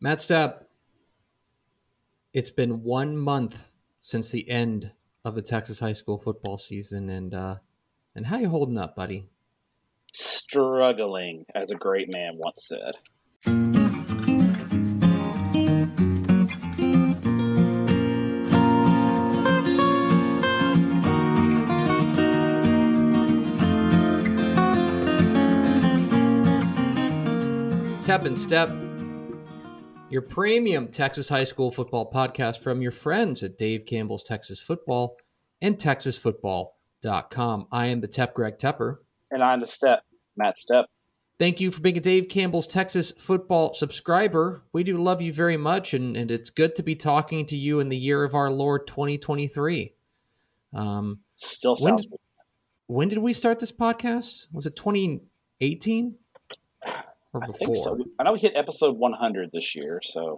Matt Stepp, it's been one month since the end of the Texas high school football season, and uh, and how you holding up, buddy? Struggling, as a great man once said. Tap and Step, your premium Texas high school football podcast from your friends at Dave Campbell's Texas Football and TexasFootball.com. I am the Tep Greg Tepper. And I'm the Step, Matt Stepp. Thank you for being a Dave Campbell's Texas Football subscriber. We do love you very much, and, and it's good to be talking to you in the year of our Lord 2023. Um, Still when sounds did, when did we start this podcast? Was it 2018? Or I before? think so. I know we hit episode 100 this year, so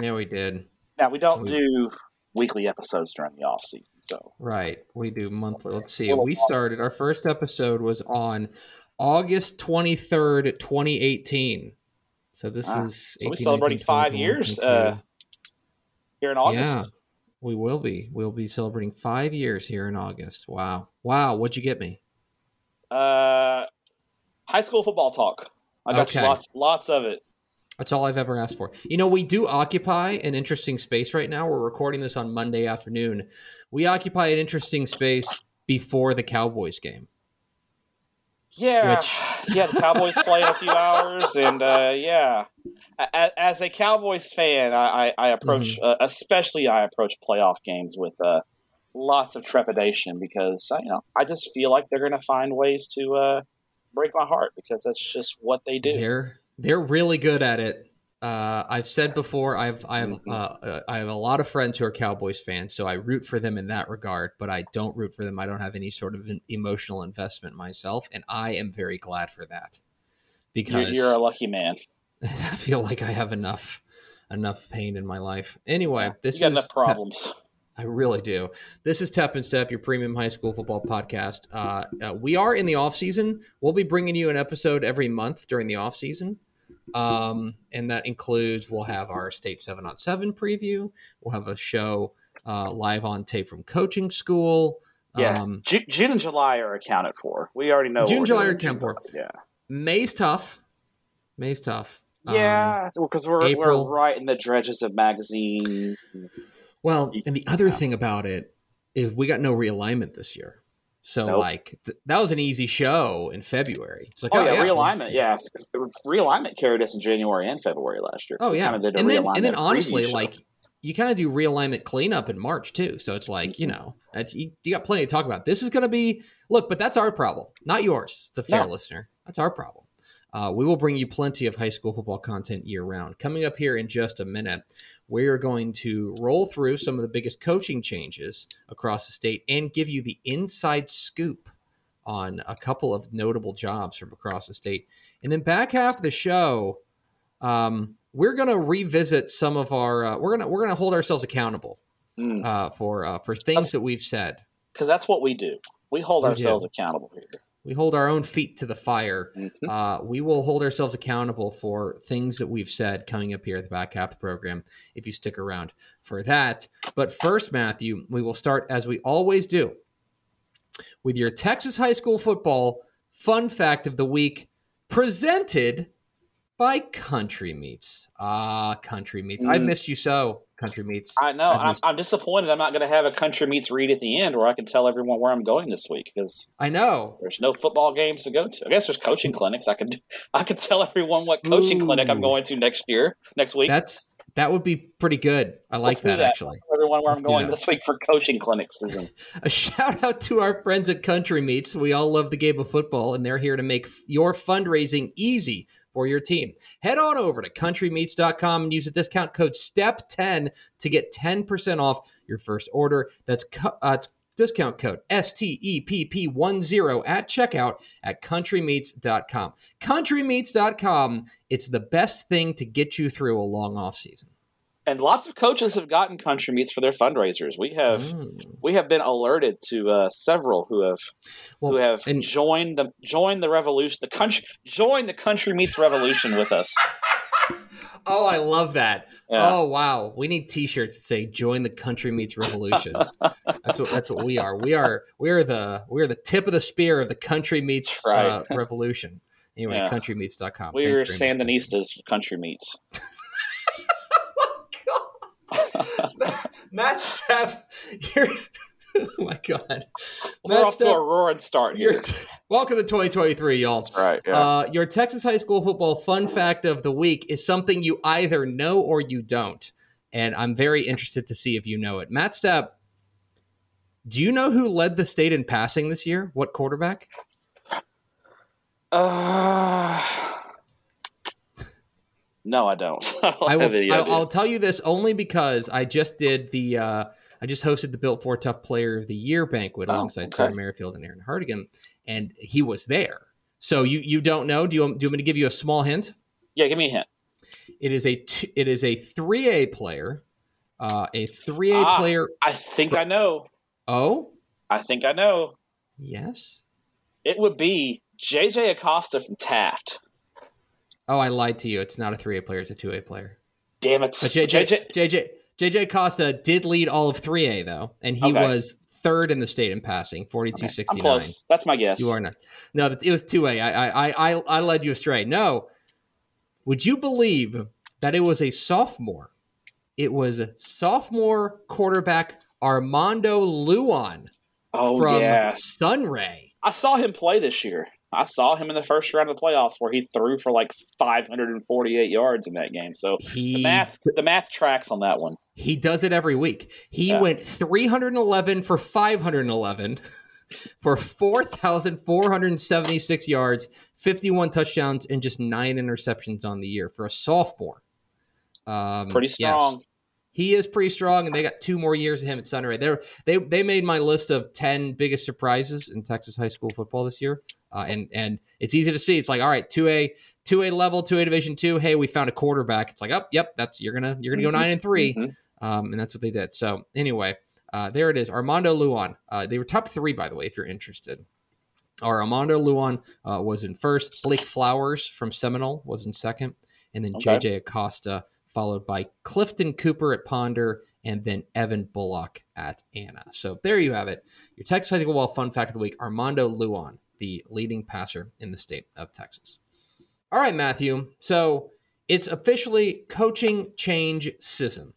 Yeah, we did. now we don't We- do weekly episodes during the off season. So Right. We do monthly. Let's see. We started our first episode was on August 23rd, 2018. So this Ah, is so we're 18, celebrating five years uh, here in August. Yeah. We will be. We'll be celebrating 5 years here in August. Wow. Wow, what'd you get me? Uh, high school football talk. I got Okay. lots, lots of it. That's all I've ever asked for. You know, we do occupy an interesting space right now. We're recording this on Monday afternoon. We occupy an interesting space before the Cowboys game. Yeah, Which- yeah. The Cowboys play in a few hours, and uh, yeah. As a Cowboys fan, I, I, I approach, Mm-hmm. uh, especially I approach playoff games with uh, lots of trepidation because uh, you know I just feel like they're going to find ways to uh, break my heart because that's just what they do. They're they're really good at it. Uh, I've said before, I've I have Mhm. uh, uh, I have a lot of friends who are Cowboys fans, so I root for them in that regard. But I don't root for them. I don't have any sort of an emotional investment myself, and I am very glad for that You're, because you're a lucky man. I feel like I have enough enough pain in my life. Anyway, this you got is enough problems. I really do. This is Tep and Step, your premium high school football podcast. Uh, uh, we are in the off season. We'll be bringing you an episode every month during the off season, um, and that includes we'll have our state seven on seven preview. We'll have a show uh, live on tape from coaching school. Yeah. Um, Ju- June and July are accounted for. We already know. June, July are accounted for. Yeah. May's tough. May's tough. Um, Yeah, because we're April. we're right in the dredges of magazine. Well, and the other thing about it is we got no realignment this year. So Nope. like th- that was an easy show in February. It's like Oh, oh yeah, we'll realignment. Yeah, realignment carried us in January and February last year. Oh yeah, did a and then and then honestly, show. like you kind of do realignment cleanup in March too. So it's like you mm-hmm. know that's, you, you got plenty to talk about. This is going to be look, but that's our problem, not yours, the fair No. listener. That's our problem. Uh, we will bring you plenty of high school football content year round. Coming up here in just a minute, we are going to roll through some of the biggest coaching changes across the state and give you the inside scoop on a couple of notable jobs from across the state. And then back half of the show, um, we're going to revisit some of our. Uh, we're gonna we're gonna hold ourselves accountable Mm. uh, for uh, for things that we've said. because that's what we do. We hold We ourselves do. accountable here. We hold our own feet to the fire. Mhm. Uh, we will hold ourselves accountable for things that we've said coming up here at the back half of the program. If you stick around for that, but first, Matthew, we will start as we always do with your Texas high school football fun fact of the week, presented by Country Meats. Ah, Country Meats. I've Mm. missed you so, Country Meats. I know. I've I'm, I'm disappointed. I'm not going to have a Country Meats read at the end where I can tell everyone where I'm going this week because I know. there's no football games to go to. I guess there's coaching clinics. I could I could tell everyone what coaching clinic I'm going to next year, next week. That's that would be pretty good. I like that, that. actually. Tell everyone where Let's I'm going this week for coaching clinic season. A shout out to our friends at Country Meats. We all love the game of football, and they're here to make f- your fundraising easy for your team. Head on over to countrymeats.com and use the discount code STEP10 to get 10% off your first order. That's uh, discount code STEPP10 at checkout at countrymeats.com. Countrymeats.com, it's the best thing to get you through a long off season. And lots of coaches have gotten Country Meats for their fundraisers. We have Mm. we have been alerted to uh, several who have Well, who have and- joined the joined the revolution, the country joined the Country Meats revolution with us. Oh, I love that. Yeah. Oh wow, we need T-shirts that say "Join the Country Meats Revolution." that's what that's what we are. We are we are the we are the tip of the spear of the Country Meats right. uh, Revolution. Anyway, Yeah. countrymeats.com. We're Thanks very much, guys. Sandinistas for Country Meats. Matt Stepp, you're. Oh my god. We're Matt off to a roaring start here. you're- welcome to 2023, y'all. That's right. Yeah. Uh, your Texas high school football fun fact of the week is something you either know or you don't. And I'm very interested to see if you know it. Matt Stepp, do you know who led the state in passing this year? What quarterback? Uh, no, I don't. I don't I will, I'll. I'll tell you this only because I just did the, uh, I just hosted the Built Ford Tough Player of the Year banquet Oh, alongside okay. Merrifield and Aaron Hardigan, and he was there. So you you don't know? Do you, want- do you want me to give you a small hint? yeah, give me a hint. It is a t- it is a three A player, uh, a three A Ah. player. I think I know. Oh, I think I know. yes. It would be JJ Acosta from Taft. Oh, I lied to you. It's not a three A player. It's a two A player. Damn it. But JJ JJ JJ Costa did lead all of three A though, and he Okay. was third in the state in passing, forty two Okay, I'm close. That's my guess. You are not. No, it was two A. I I I I led you astray. No, would you believe that it was a sophomore? It was sophomore quarterback Armando Luan Oh from yeah. Sunray. I saw him play this year. I saw him in the first round of the playoffs where he threw for like 548 yards in that game. So He the math, the math tracks on that one. he does it every week. He Yeah. went 311 for 511 for 4,476 yards, 51 touchdowns, and just nine interceptions on the year for a sophomore. Um, Pretty yes. strong. He is pretty strong, and they got two more years of him at Sunray. They they they made my list of ten biggest surprises in Texas high school football this year, uh, and and it's easy to see. It's like all right, two A two A level, two A Division two. Hey, we found a quarterback. It's like, oh, yep, that's you're gonna you're gonna go Mhm. nine and 3 Mhm. um, and that's what they did. So anyway, uh, there it is. Armando Luan. Uh, they were top three, by the way, if you're interested. Our Armando Luan uh, was in first. Blake Flowers from Seminole was in second, and then Okay. JJ Acosta followed by Clifton Cooper at Ponder, and then Evan Bullock at Anna. So there you have it. Your Texas High School Ball Fun Fact of the Week: Armando Luan, the leading passer in the state of Texas. All right, Matthew. So it's officially coaching change season.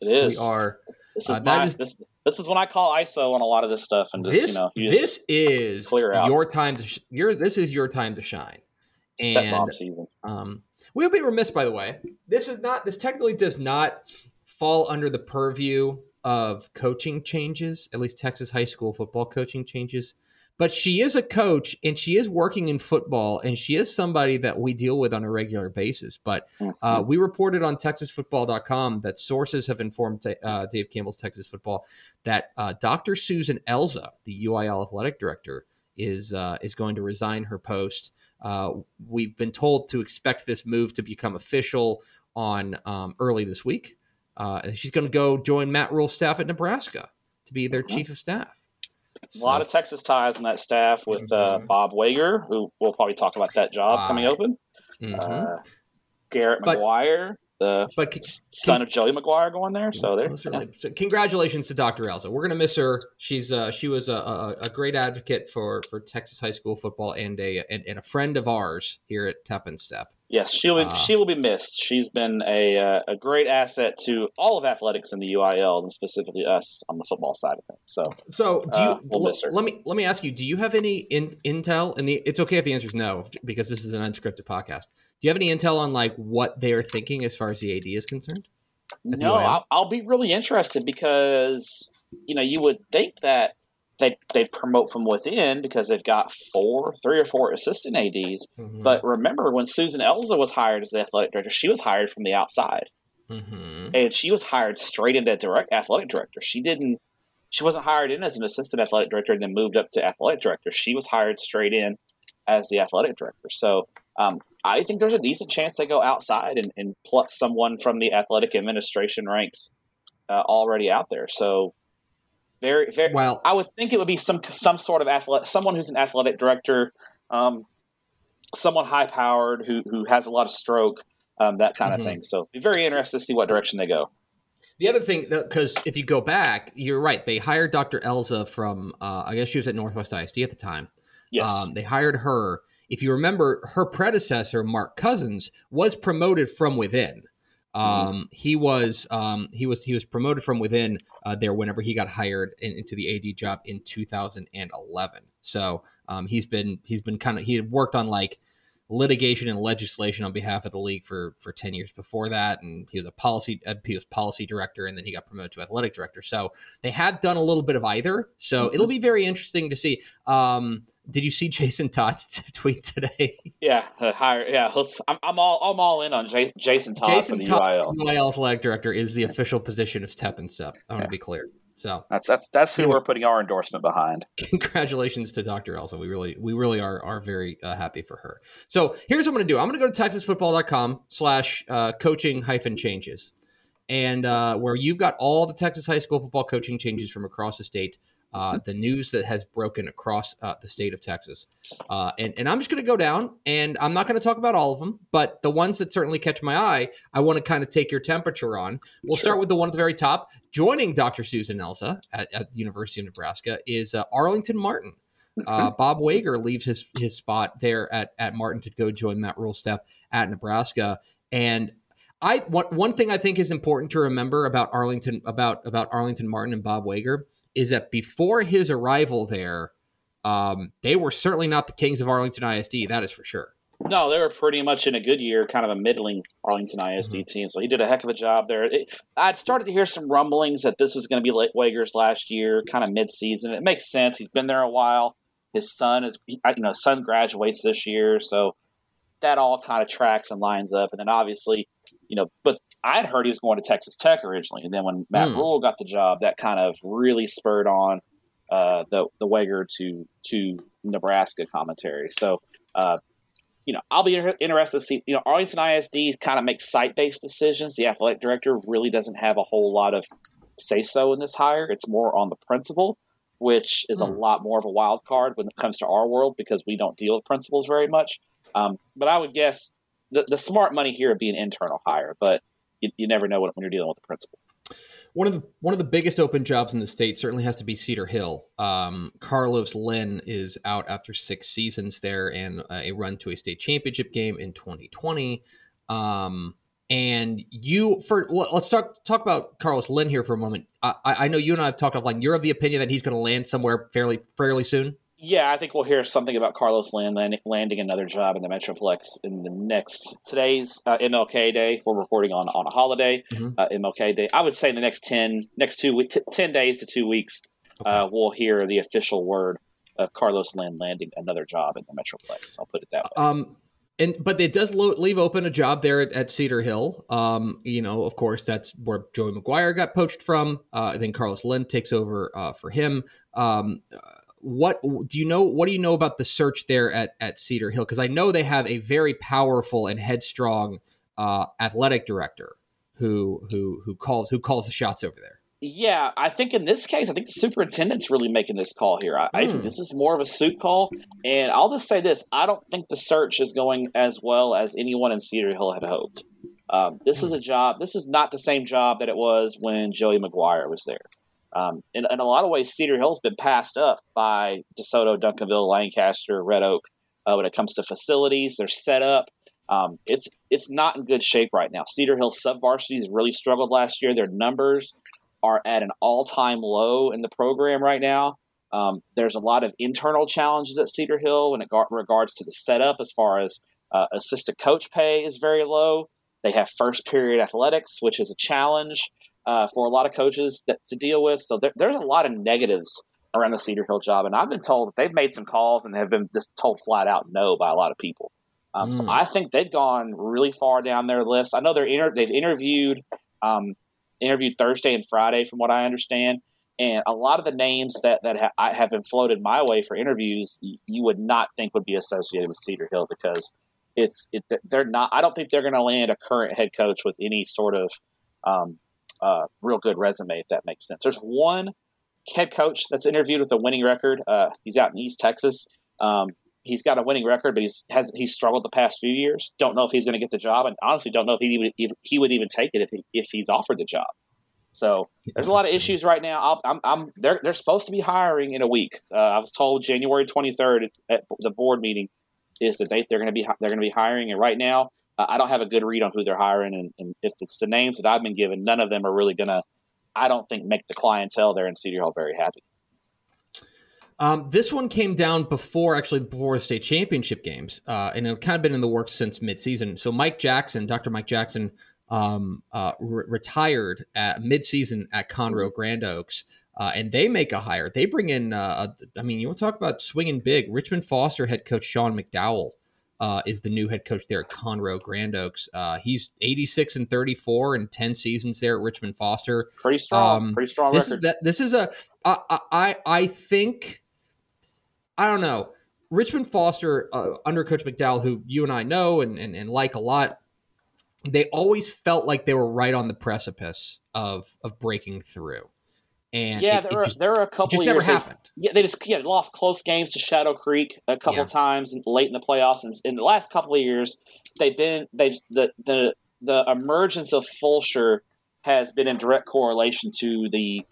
It is. We are this uh, is that my, is- this this is when I call ISO on a lot of this stuff and just this. you know you this is clear out. your time to sh- your. This is your time to shine. step and- season. Um, we'll be remiss, by the way. This is not. This technically does not fall under the purview of coaching changes. At least Texas high school football coaching changes. But she is a coach, and she is working in football, and she is somebody that we deal with on a regular basis. But uh, Mhm. we reported on TexasFootball.com that sources have informed uh, Dave Campbell's Texas Football that uh, Dr. Susan Elza, the UIL athletic director, is uh, is going to resign her post. Uh, we've been told to expect this move to become official on um, early this week. Uh, she's going to go join Matt Rhule's staff at Nebraska to be their chief of staff. a lot of Texas ties in that staff with uh, Mhm. Bob Wager, who we'll probably talk about that job coming open. Mhm. Uh, Garrett But- McGuire, the but c- son of Joey McGuire, going there. So there. Like- so congratulations to Dr. Elza. We're gonna miss her. She's uh, she was a, a, a great advocate for for Texas high school football and a and, and a friend of ours here at Tep and Step. Yes, she'll be, Uh, she will be missed. She's been a uh, a great asset to all of athletics in the UIL and specifically us on the football side of things. So So do you Uh, we'll l- let me let me ask you? Do you have any in, intel? And the, it's okay if the answer is no because this is an unscripted podcast. Do you have any intel on like what they are thinking as far as the AD is concerned? No, I'll, I'll be really interested because you know you would think that they they promote from within because they've got four, three or four assistant ads. Mhm. But remember when Susan Elza was hired as the athletic director, she was hired from the outside. Mhm. and she was hired straight into direct athletic director. She didn't. She wasn't hired in as an assistant athletic director and then moved up to athletic director. She was hired straight in as the athletic director. So um, I think there's a decent chance they go outside and, and pluck someone from the athletic administration ranks uh, already out there. So very, very. well, I would think it would be some some sort of athletic, someone who's an athletic director, um, someone high powered who who has a lot of stroke, um, that kind mm-hmm. of thing. So, be very interested to see what direction they go. The other thing, because if you go back, you're right. They hired Dr. Elza from, uh, I guess she was at Northwest ISD at the time. Yes. Um, they hired her. If you remember, her predecessor, Mark Cousins, was promoted from within. Um, he was um, he was he was promoted from within uh, there whenever he got hired in, into the AD job in 2011. So um, he's been he's been kind of he had worked on like litigation and legislation on behalf of the league for for 10 years before that and he was a policy uh, he was policy director and then he got promoted to athletic director so they have done a little bit of either so mm-hmm. it'll be very interesting to see um did you see Jason Todd's tweet today? Yeah, uh, yeah. I'm, I'm, all I'm all in on J- Jason Todd Jason for the Todd, UIL. UIL athletic director is the official position of STEP and stuff. I want yeah. to be clear. So that's that's that's who we're putting our endorsement behind. Congratulations to Dr. Elza. We really we really are are very uh, happy for her. So here's what I'm going to do. I'm going to go to texasfootball.com slash uh, coaching hyphen changes, and uh, where you've got all the Texas high school football coaching changes from across the state uh, the news that has broken across uh, the state of Texas. Uh, and, and I'm just going to go down and I'm not going to talk about all of them, but the ones that certainly catch my eye, I want to kind of take your temperature on. We'll sure. start with the one at the very top. Joining Dr. Susan Elza at, at University of Nebraska is uh, Arlington Martin. Uh, Bob Wager leaves his his spot there at, at Martin to go join Matt Rhule staff at Nebraska. And I one, one thing I think is important to remember about Arlington about about Arlington Martin and Bob Wager is that before his arrival there, um, they were certainly not the kings of Arlington ISD. That is for sure. No, they were pretty much in a good year, kind of a middling Arlington ISD mm-hmm. team. So he did a heck of a job there. It, I'd started to hear some rumblings that this was going to be Wager's last year, kind of mid-season. It makes sense. He's been there a while. His son is, you know, son graduates this year, so that all kind of tracks and lines up. And then obviously, you know, but I'd heard he was going to Texas Tech originally, and then when Matt mm. Rhule got the job, that kind of really spurred on uh, the the Wager to to Nebraska commentary. So, uh, you know, I'll be inter- interested to see. You know, Arlington ISD kind of makes site based decisions. The athletic director really doesn't have a whole lot of say so in this hire. It's more on the principal, which is mm. a hmm. lot more of a wild card when it comes to our world because we don't deal with principals very much. Um, but I would guess the, the smart money here would be an internal hire, but you, you never know when you're dealing with the principal. One of the one of the biggest open jobs in the state certainly has to be Cedar Hill. Um, Carlos Lynn is out after six seasons there and a run to a state championship game in 2020. Um, and you for well, let's talk talk about Carlos Lynn here for a moment. I, I know you and I have talked offline. You're of the opinion that he's going to land somewhere fairly fairly soon yeah, I think we'll hear something about Carlos Land landing another job in the Metroplex in the next today's uh, MLK Day. We're recording on on a holiday, mm-hmm. uh, MLK Day. I would say in the next ten next two t- ten days to two weeks, okay. uh, we'll hear the official word of Carlos Land landing another job in the Metroplex. I'll put it that way. Um, and but it does lo- leave open a job there at, at Cedar Hill. Um, you know, of course, that's where Joey McGuire got poached from. Uh, I think Carlos Lynn takes over uh, for him. Um, what do you know? What do you know about the search there at at Cedar Hill? Because I know they have a very powerful and headstrong uh, athletic director who who who calls who calls the shots over there. Yeah, I think in this case, I think the superintendent's really making this call here. I, mm. I, think hmm. this is more of a suit call. And I'll just say this I don't think the search is going as well as anyone in Cedar Hill had hoped. Um, this is a job, this is not the same job that it was when Joey McGuire was there. Um, in, in, a lot of ways, Cedar Hill's been passed up by DeSoto, Duncanville, Lancaster, Red Oak uh, when it comes to facilities. They're set up. Um, it's it's not in good shape right now. Cedar Hill sub has really struggled last year. Their numbers are at an all time low in the program right now. Um, there's a lot of internal challenges at Cedar Hill when it gar- regards to the setup, as far as uh, assistant coach pay is very low. They have first period athletics, which is a challenge uh, for a lot of coaches that, to deal with. So there, there's a lot of negatives around the Cedar Hill job, and I've been told that they've made some calls and have been just told flat out no by a lot of people. Um, mm. So hmm. I think they've gone really far down their list. I know they're inter- they've interviewed um, interviewed Thursday and Friday, from what I understand, and a lot of the names that that ha- have been floated my way for interviews, you, you would not think would be associated with Cedar Hill because it's it, they're not. I don't think they're going to land a current head coach with any sort of um, uh, real good resume, if that makes sense. There's one head coach that's interviewed with a winning record. Uh, he's out in East Texas. Um, he's got a winning record, but he's has he's struggled the past few years. Don't know if he's going to get the job, and honestly, don't know if he would he would even take it if he, if he's offered the job. So there's a lot of issues right now. i am I'm, I'm they're they're supposed to be hiring in a week. Uh, I was told January 23rd at the board meeting is the date they're going to be they're going to be hiring, and right now I don't have a good read on who they're hiring, and, and if it's the names that I've been given, none of them are really going to. I don't think make the clientele there in Cedar Hill very happy. Um, this one came down before actually before the state championship games, uh, and it kind of been in the works since midseason. So Mike Jackson, Dr. Mike Jackson, um, uh, re- retired at midseason at Conroe Grand Oaks, uh, and they make a hire. They bring in, uh, I mean, you want to talk about swinging big? Richmond Foster head coach Sean McDowell uh, is the new head coach there at Conroe Grand Oaks. Uh, he's 86 and 34 and 10 seasons there at Richmond Foster. Pretty strong. Um, pretty strong this record. Is that, this is a, I, I, I think I don't know. Richmond Foster, uh, under Coach McDowell, who you and I know and, and, and like a lot, they always felt like they were right on the precipice of of breaking through. And yeah, it, there, it just, there are a couple. just never years happened. They, yeah, they just yeah they lost close games to Shadow Creek a couple yeah. times late in the playoffs. And in the last couple of years, they've been they've the the the emergence of Fulshear has been in direct correlation to the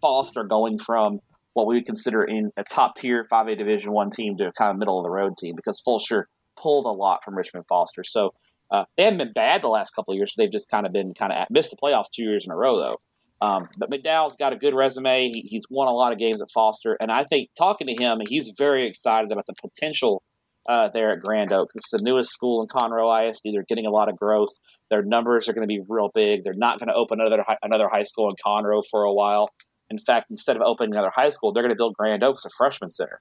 Foster going from what we would consider in a top tier 5A Division One team to a kind of middle of the road team because Fulshear pulled a lot from Richmond Foster. So uh, they haven't been bad the last couple of years. They've just kind of been kind of missed the playoffs two years in a row though. Um, but McDowell's got a good resume. He, he's won a lot of games at Foster, and I think talking to him, he's very excited about the potential uh, there at Grand Oaks. It's the newest school in Conroe ISD. They're getting a lot of growth. Their numbers are going to be real big. They're not going to open another another high school in Conroe for a while. In fact, instead of opening another high school, they're going to build Grand Oaks a freshman center.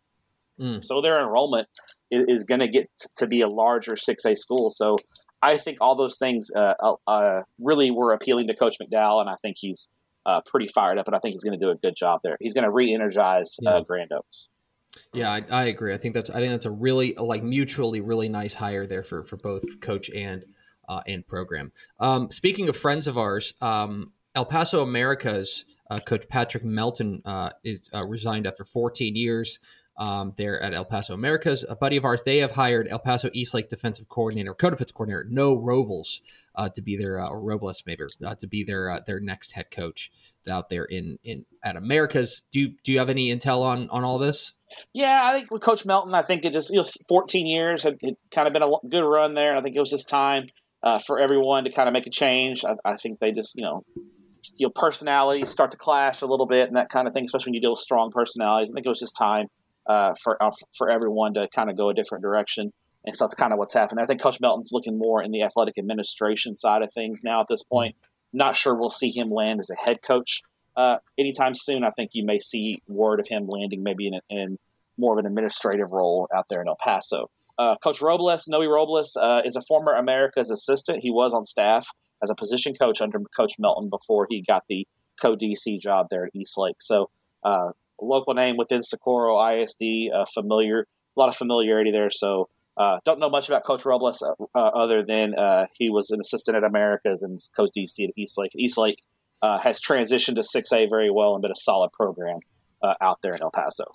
Mm. So their enrollment is, is going to get to be a larger 6A school. So I think all those things uh, uh, uh, really were appealing to Coach McDowell, and I think he's uh, pretty fired up, and I think he's going to do a good job there. He's going to re-energize uh. Grand Oaks. Yeah, I, I, agree. I think that's I think that's a really like mutually really nice hire there for for both coach and uh, and program. Um, speaking of friends of ours, um, El Paso Americas uh, Coach Patrick Melton uh, is uh, resigned after 14 years um, there at El Paso Americas. A buddy of ours, they have hired El Paso Eastlake defensive coordinator, co-defensive coordinator, Noe Robles, uh, to be their or Robles maybe uh, to be their their next head coach out there in in at Americas. Do you do you have any intel on on all this? Yeah, I think with Coach Melton, I think it just you know 14 years had, had kind of been a good run there. I think it was just time uh, for everyone to kind of make a change. I, I, think they just you know you know personalities start to clash a little bit and that kind of thing, especially when you deal with strong personalities. I think it was just time uh, for uh, for everyone to kind of go a different direction, and so that's kind of what's happened. I think Coach Melton's looking more in the athletic administration side of things now at this point. Not sure we'll see him land as a head coach uh, anytime soon. I think you may see word of him landing maybe in, in more of an administrative role out there in El Paso. Uh, coach Robles, Noe Robles, uh, is a former America's assistant. He was on staff as a position coach under Coach Melton before he got the co DC job there at Eastlake. So, uh, local name within Socorro ISD, uh, familiar, a lot of familiarity there. So, uh, don't know much about Coach Robles uh, uh, other than uh, he was an assistant at Americas and coach DC at Eastlake. Eastlake has transitioned to 6A very well and been a solid program out there in El Paso.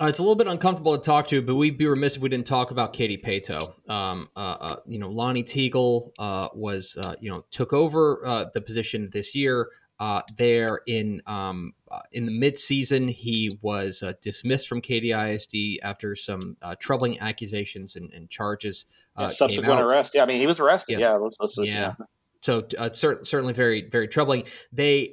Uh, it's a little bit uncomfortable to talk to, but we'd be remiss if we didn't talk about Katy Paetow. Um, uh, uh, you know, Lonnie Teagle uh, was, uh, you know, took over uh, the position this year. there in um, Uh, in the midseason, he was uh, dismissed from Katy ISD after some uh, troubling accusations and, and charges. Yeah, subsequent arrest. Yeah, I mean, he was arrested. Yeah, yeah let's, let's just, yeah. yeah. So certainly very very troubling. They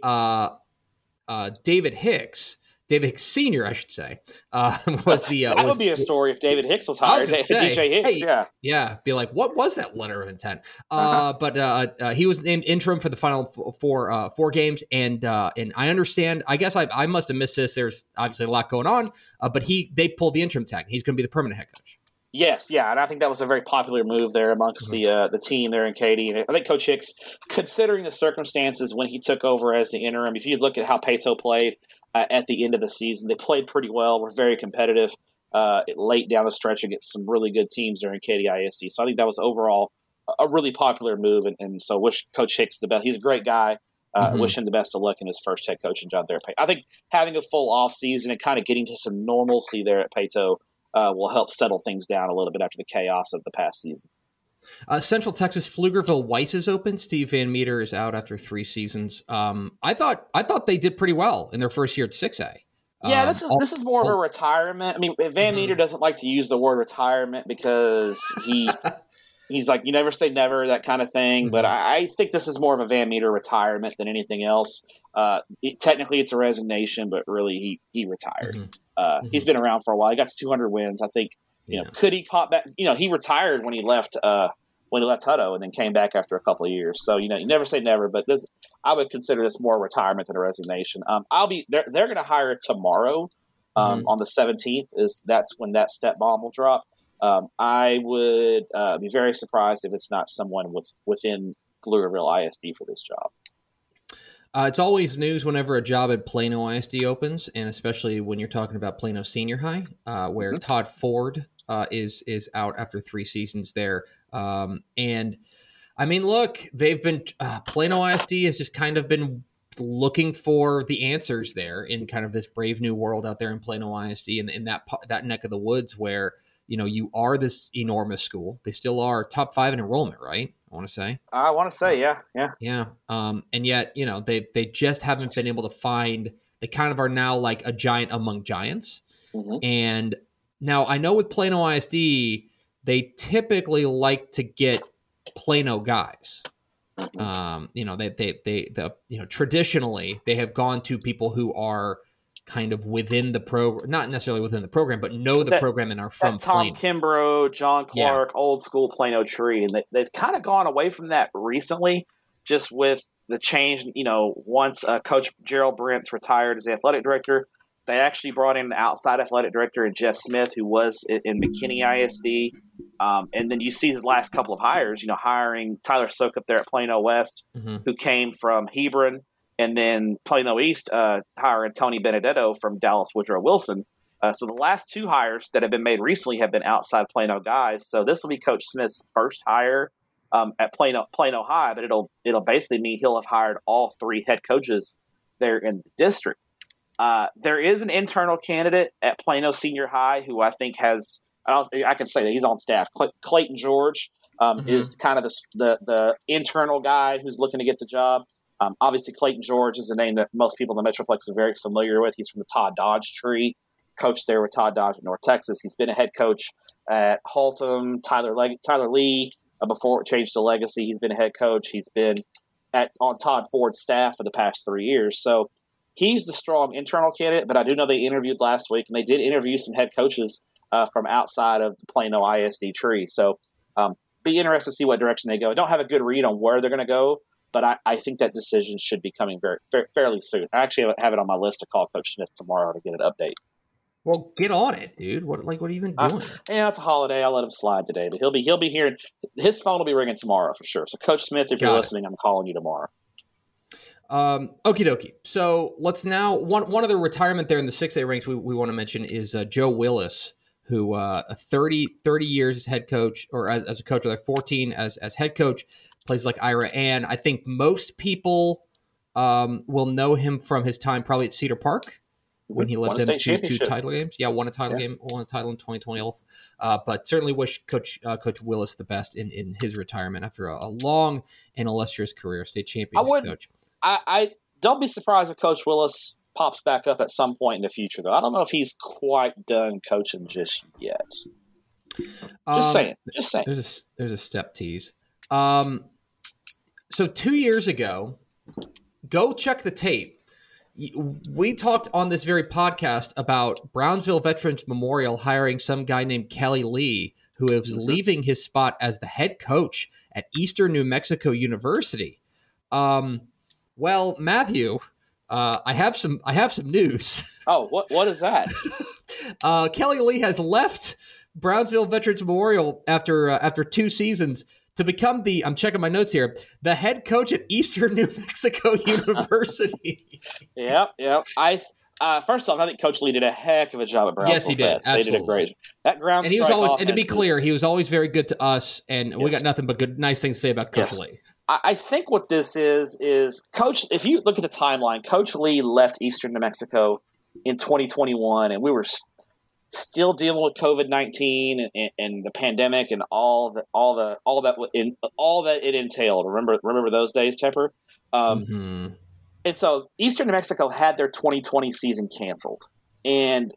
David Hicks David Hicks Senior, I should say, uh, was the uh, that was, would be a story if David Hicks was hired. Was say, DJ Hicks, hey, yeah, yeah, be like, what was that letter of intent? Uh, uh-huh. But uh, uh, he was named interim for the final four uh, four games, and and I understand. I guess I, I must have missed this. There's obviously a lot going on, but he they pulled the interim tag. He's going to be the permanent head coach. Yes, yeah, and I think that was a very popular move there amongst mm-hmm. the uh, the team there in Katy. And I think Coach Hicks, considering the circumstances when he took over as the interim, if you look at how Paetow played, at the end of the season. They played pretty well. Were very competitive uh, late down the stretch against some really good teams during Katy ISD. So I think that was overall a really popular move. And, and so wish Coach Hicks the best. He's a great guy. Uh, mm-hmm. Wish him the best of luck in his first head coaching job there. I think having a full off season and kind of getting to some normalcy there at Paetow uh, will help settle things down a little bit after the chaos of the past season. Uh, Central Texas Pflugerville Weiss is open. Steve Van Meter is out after three seasons. Um, I thought I thought they did pretty well in their first year at six A. Yeah, um, this is this is more of a retirement. I mean, Van mm-hmm. Meter doesn't like to use the word retirement because he he's like you never say never that kind of thing. Mm-hmm. But I, I, think this is more of a Van Meter retirement than anything else. Uh, it, technically, it's a resignation, but really he he retired. Mm-hmm. Uh, mm-hmm. He's been around for a while. He got to 200 wins. I think you yeah. know could he pop back? You know, he retired when he left. Uh, when he left Hutto and then came back after a couple of years. So you know, you never say never, but this I would consider this more retirement than a resignation. Um, I'll be they're they're going to hire tomorrow um, mm-hmm. on the seventeenth. Is that's when that step bomb will drop. Um, I would uh, be very surprised if it's not someone with within Pflugerville ISD for this job. Uh, it's always news whenever a job at Plano ISD opens, and especially when you're talking about Plano Senior High, uh, where mm-hmm. Todd Ford uh, is is out after three seasons there. Um, and I mean, look, they've been uh, Plano ISD has just kind of been looking for the answers there in kind of this brave new world out there in Plano ISD and in, in that that neck of the woods where you know you are this enormous school. They still are top five in enrollment, right? I want to say. I want to say, yeah, yeah, yeah. Um, and yet, you know, they they just haven't been able to find. They kind of are now like a giant among giants. Mm-hmm. And now I know with Plano ISD, they typically like to get Plano guys. Um, you know, they, they, they, the, you know, traditionally they have gone to people who are kind of within the program, not necessarily within the program, but know the that, program and are from Tom Plano. Kimbrough, John Clark, yeah. old school Plano tree. And they, they've kind of gone away from that recently, just with the change. You know, once uh, Coach Gerald Brence retired as the athletic director, they actually brought in an outside athletic director, Jeff Smith, who was in McKinney ISD. Um, and then you see his last couple of hires, you know, hiring Tyler Soak up there at Plano West, mm-hmm. who came from Hebron, and then Plano East uh, hiring Tony Benedetto from Dallas Woodrow Wilson. Uh, so the last two hires that have been made recently have been outside Plano guys. So this will be Coach Smith's first hire um, at Plano Plano High, but it'll it'll basically mean he'll have hired all three head coaches there in the district. Uh, there is an internal candidate at Plano Senior High who I think has, I can say that he's on staff. Clayton George um, mm-hmm. is kind of the, the, the internal guy who's looking to get the job. Um, obviously, Clayton George is a name that most people in the Metroplex are very familiar with. He's from the Todd Dodge tree, coached there with Todd Dodge at North Texas. He's been a head coach at Haltom, Tyler Leg- Tyler Lee uh, before it changed to Legacy. He's been a head coach. He's been at on Todd Ford's staff for the past three years. So he's the strong internal candidate, but I do know they interviewed last week and they did interview some head coaches uh, from outside of the Plano ISD tree. So um, be interested to see what direction they go. I don't have a good read on where they're going to go, but I, I, think that decision should be coming very fa- fairly soon. I actually have it on my list to call Coach Smith tomorrow to get an update. Well, get on it, dude. What like what are you even uh, doing? Uh, yeah, it's a holiday. I'll let him slide today, but he'll be he'll be here. His phone will be ringing tomorrow for sure. So, Coach Smith, if Got you're it. listening, I'm calling you tomorrow. Um, okie dokie. So let's now one one of the retirement there in the six A ranks we, we want to mention is uh, Joe Willis, who uh, 30, 30 years as head coach or as, as a coach, or like fourteen as as head coach, plays like Ira Ann. I think most people um, will know him from his time probably at Cedar Park when he led them to two title games. Yeah, won a title yeah. game, won a title in 2020. Uh, but certainly wish Coach uh, Coach Willis the best in, in his retirement after a, a long and illustrious career, state champion I would, coach. I, I don't be surprised if Coach Willis pops back up at some point in the future, though. I don't know if he's quite done coaching just yet. Just um, saying. Just saying. There's a, there's a step tease. Um, so two years ago, go check the tape. We talked on this very podcast about Brownsville Veterans Memorial hiring some guy named Kelly Lee, who is mm-hmm. leaving his spot as the head coach at Eastern New Mexico University. Um, well, Matthew, uh, I have some. I have some news. Oh, what what is that? uh, Kelly Lee has left Brownsville Veterans Memorial after uh, after two seasons to become the. I'm checking my notes here. The head coach at Eastern New Mexico University. yep, yep. I uh, first off, I think Coach Lee did a heck of a job at Brownsville. Yes, he did. Absolutely. They did a great. That ground. And he was always. And to be clear, he was always very good to us, and yes. we got nothing but good, nice things to say about Coach yes. Lee. I think what this is is Coach. If you look at the timeline, Coach Lee left Eastern New Mexico in 2021, and we were still dealing with COVID nineteen and, and, the pandemic and all the all the all that in all that it entailed. Remember remember those days, Tepper. Um, mm-hmm. And so Eastern New Mexico had their 2020 season canceled, and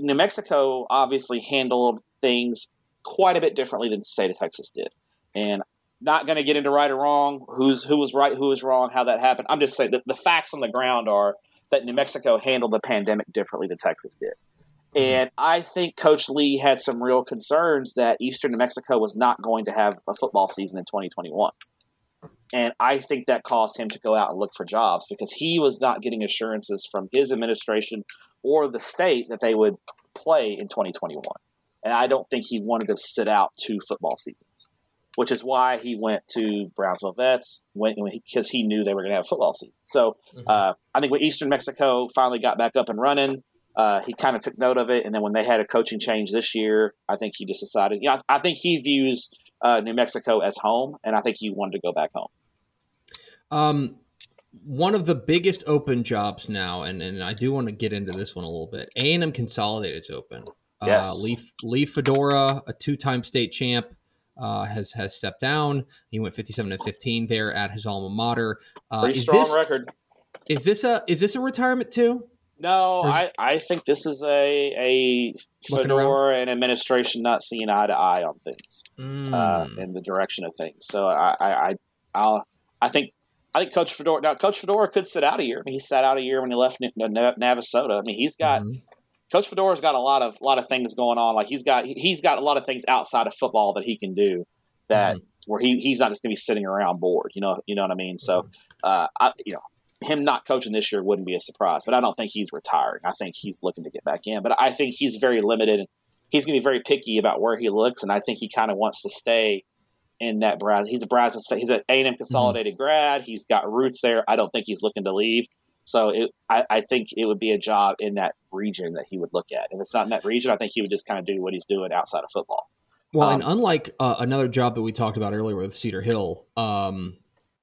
New Mexico obviously handled things quite a bit differently than the state of Texas did. And not going to get into right or wrong, who's who was right, who was wrong, how that happened. I'm just saying that the facts on the ground are that New Mexico handled the pandemic differently than Texas did. Mm-hmm. And I think Coach Lee had some real concerns that Eastern New Mexico was not going to have a football season in 2021. And I think that caused him to go out and look for jobs because he was not getting assurances from his administration or the state that they would play in 2021. And I don't think he wanted to sit out two football seasons, which is why he went to Brownsville Vets because he knew they were going to have a football season. So mm-hmm. uh, I think when Eastern Mexico finally got back up and running, uh, he kind of took note of it. And then when they had a coaching change this year, I think he just decided, you know, I, I think he views uh, New Mexico as home, and I think he wanted to go back home. Um, one of the biggest open jobs now, and, and I do want to get into this one a little bit. A and M Consolidated's open. Uh, yes. Uh, Lee, Lee Fedora, a two-time state champ, uh, has has stepped down. He went 57 to 15 there at his alma mater. Uh, Pretty strong this, record. Is this a is this a retirement too? No, I, I think this is a a Fedora and administration not seeing eye to eye on things mm. uh, in the direction of things. So I I I'll, I think I think Coach Fedora now Coach Fedora could sit out a year. I mean, he sat out a year when he left Navasota. I mean, he's got mm-hmm. Coach Fedora's got a lot of lot of things going on. Like he's got he's got a lot of things outside of football that he can do that mm-hmm. where he, he's not just going to be sitting around bored. You know you know what I mean. So mm-hmm. uh, I you know him not coaching this year wouldn't be a surprise. But I don't think he's retiring. I think he's looking to get back in. But I think he's very limited. He's going to be very picky about where he looks, and I think he kind of wants to stay in that Brazos. He's a Brazos. He's an A and M mm-hmm. consolidated mm-hmm. grad. He's got roots there. I don't think he's looking to leave. So it, I, I, think it would be a job in that region that he would look at. If it's not in that region, I think he would just kind of do what he's doing outside of football. Well, um, and unlike uh, another job that we talked about earlier with Cedar Hill, um,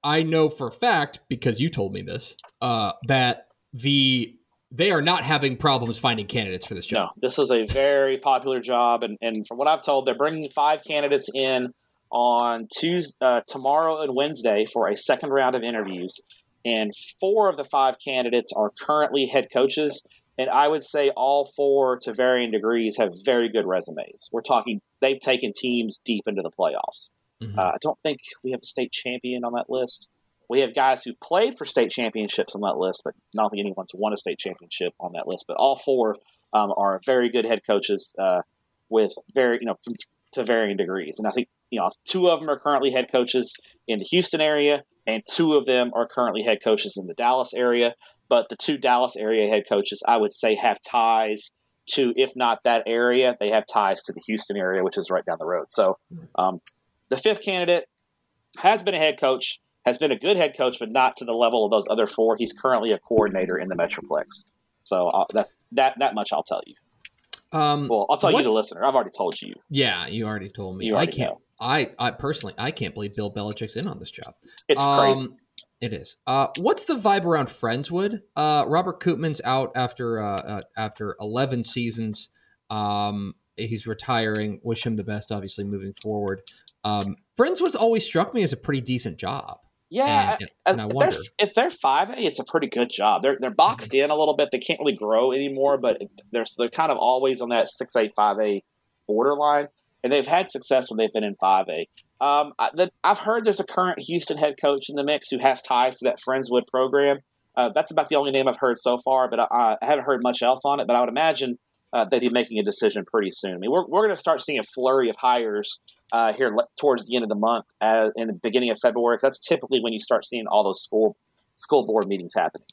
I know for a fact because you told me this uh, that the they are not having problems finding candidates for this job. No, this is a very popular job, and, and from what I've told, they're bringing five candidates in on Tuesday, uh, tomorrow and Wednesday for a second round of interviews, and four of the five candidates are currently head coaches. And I would say all four, to varying degrees, have very good resumes. We're talking they've taken teams deep into the playoffs. Mm-hmm. Uh, I don't think we have a state champion on that list. We have guys who played for state championships on that list, but not think anyone's won a state championship on that list. But all four um, are very good head coaches uh, with very, you know, to varying degrees. And I think, you know, two of them are currently head coaches in the Houston area, and two of them are currently head coaches in the Dallas area. But the two Dallas area head coaches, I would say, have ties to, if not that area, they have ties to the Houston area, which is right down the road. So um, the fifth candidate has been a head coach, has been a good head coach, but not to the level of those other four. He's currently a coordinator in the Metroplex. So uh, that's that that much I'll tell you. Um, well, I'll tell you the listener. I've already told you. Yeah, you already told me. Already I can't. Know. I I personally I can't believe Bill Belichick's in on this job. It's um, crazy. It is. Uh, what's the vibe around Friendswood? Uh, Robert Koopman's out after uh, uh after eleven seasons. Um, he's retiring. Wish him the best, obviously, moving forward. Um, Friendswood's always struck me as a pretty decent job. Yeah, and, and, and I wonder if they're five A, it's a pretty good job. They're they're boxed mm-hmm. in a little bit. They can't really grow anymore, but they're they're kind of always on that six A five A borderline, and they've had success when they've been in five A. Um, I, have heard there's a current Houston head coach in the mix who has ties to that Friendswood program. Uh, that's about the only name I've heard so far, but I, I, haven't heard much else on it. But I would imagine uh, they'd be making a decision pretty soon. I mean, we're, we're going to start seeing a flurry of hires uh, here le- towards the end of the month, as, in the beginning of February. That's typically when you start seeing all those school school board meetings happening.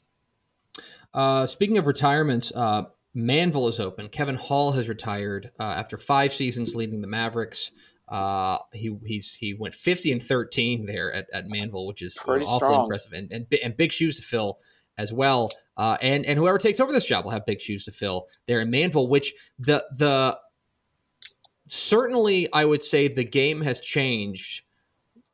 Uh, speaking of retirements, uh, Manvel is open. Kevin Hall has retired uh, after five seasons leading the Mavericks. Uh, he he's he went 50 and 13 there at, at Manvel, which is Pretty awfully strong. impressive, and, and and big shoes to fill as well. Uh, and and whoever takes over this job will have big shoes to fill there in Manvel, Which the the certainly I would say the game has changed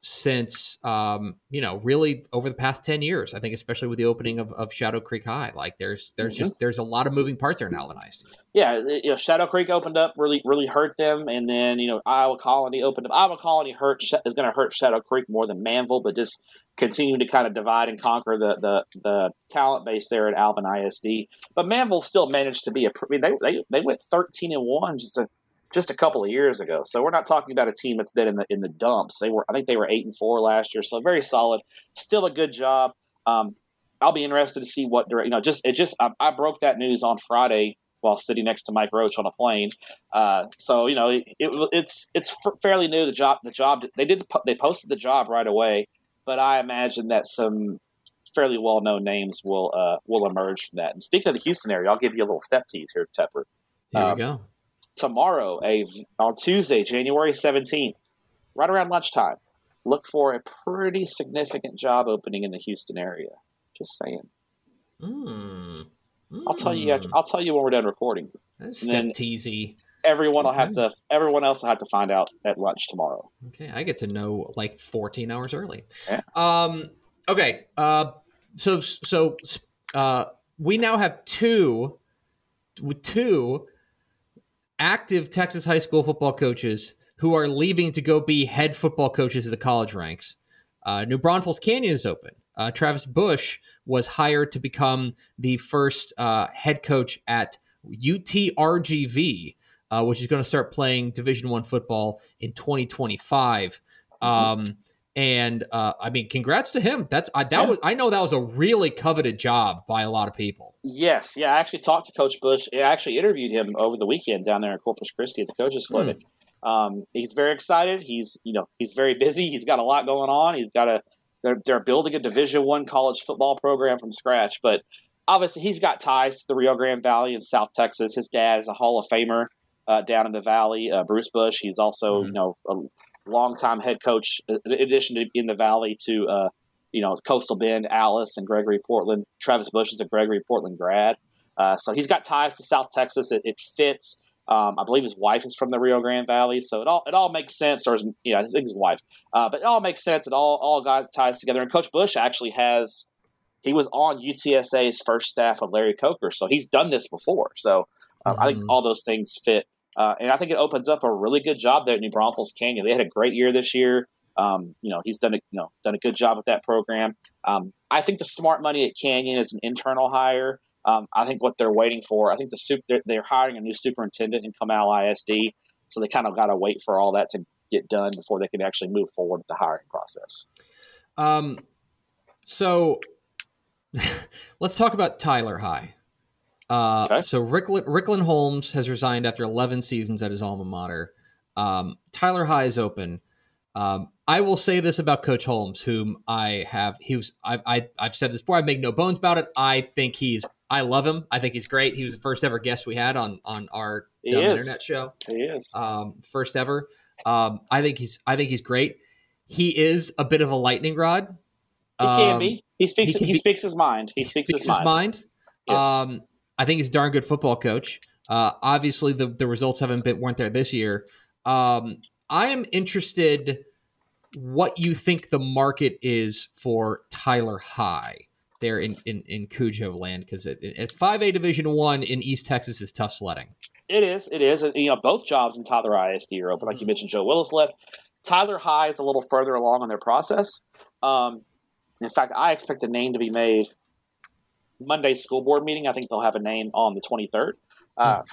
since um, you know really over the past 10 years i think especially with the opening of, of shadow creek high like there's there's mm-hmm. just there's a lot of moving parts there in alvin ISD. yeah you know shadow creek opened up really really hurt them and then you know iowa colony opened up iowa colony hurt is going to hurt shadow creek more than Manvel but just continuing to kind of divide and conquer the the, the talent base there at alvin isd but Manvel still managed to be a I mean, they, they, they went 13 and 1 just a just a couple of years ago. So we're not talking about a team that's been in the in the dumps. They were I think they were eight and four last year, so very solid. Still a good job. Um, I'll be interested to see what direct. you know. Just it just I, I, broke that news on Friday while sitting next to Mike Roach on a plane. Uh, so you know it, it, it's it's fairly new. The job the job they did they posted the job right away, but I imagine that some fairly well known names will uh, will emerge from that. And speaking of the Houston area, I'll give you a little step tease here, Tepper. Here um, we go tomorrow, a on Tuesday, January seventeenth, right around lunchtime. Look for a pretty significant job opening in the Houston area. Just saying. Mm. Mm. I'll tell you. I'll tell you when we're done recording. That's step teasy. Everyone okay. will have to. Everyone else will have to find out at lunch tomorrow. Okay, I get to know like 14 hours early. Yeah. Um. Okay. Uh. So so uh. We now have two. Two active Texas high school football coaches who are leaving to go be head football coaches of the college ranks. Uh, New Braunfels Canyon is open. Uh, Travis Bush was hired to become the first uh, head coach at UTRGV, uh, which is going to start playing Division One football in 2025. Um, and uh, I mean, congrats to him. That's I, that yeah. was I know that was a really coveted job by a lot of people. Yes, yeah. I actually talked to Coach Bush. I actually interviewed him over the weekend down there in Corpus Christi at the coaches hmm. clinic. Um, he's very excited. He's you know he's very busy. He's got a lot going on. He's got a they're, they're building a Division One college football program from scratch. But obviously, he's got ties to the Rio Grande Valley in South Texas. His dad is a Hall of Famer uh, down in the valley, uh, Bruce Bush. He's also hmm. you know a longtime head coach, in addition to in the valley to uh, you know, Coastal Bend, Alice, and Gregory Portland. Travis Bush is a Gregory Portland grad. Uh, so he's got ties to South Texas. It, it fits. Um, I believe his wife is from the Rio Grande Valley, so it all it all makes sense. Or his, you know, think his wife, uh, but it all makes sense. It all all guys ties together. And Coach Bush actually has he was on UTSA's first staff of Larry Coker, so he's done this before. So um, mm-hmm. I think mm-hmm. all those things fit, uh, and I think it opens up a really good job there at New Braunfels Canyon. They had a great year this year. Um, you know, he's done a you know done a good job with that program. Um, I think the smart money at Canyon is an internal hire. Um, I think what they're waiting for, I think the soup they're, they're, hiring a new superintendent in Comal ISD, so they kind of got to wait for all that to get done before they can actually move forward with the hiring process. Um, so let's talk about Tyler High. Uh, okay. So Ricklan, Ricklan Holmes has resigned after 11 seasons at his alma mater. Um, Tyler High is open. Um, I will say this about Coach Holmes, whom I have. He was. I, I I've said this before. I make no bones about it. I think he's. I love him. I think he's great. He was the first ever guest we had on on our internet show. He is. Um, first ever. Um, I think he's. I think he's great. He is a bit of a lightning rod. He um, can be. He speaks. He, he speaks his mind. He, he speaks, speaks, his, his mind. mind. Yes. Um, I think he's a darn good football coach. Uh, obviously, the the results haven't been weren't there this year. Um, I am interested what you think the market is for Tyler High there in in, in Cujo land because at five A Division One in East Texas is tough sledding. It is. It is. You know, both jobs in Tyler ISD are open. Like you mentioned, Joe Willis left. Tyler High is a little further along in their process. Um, in fact, I expect a name to be made Monday's school board meeting. I think they'll have a name on the 23rd. Uh, mm.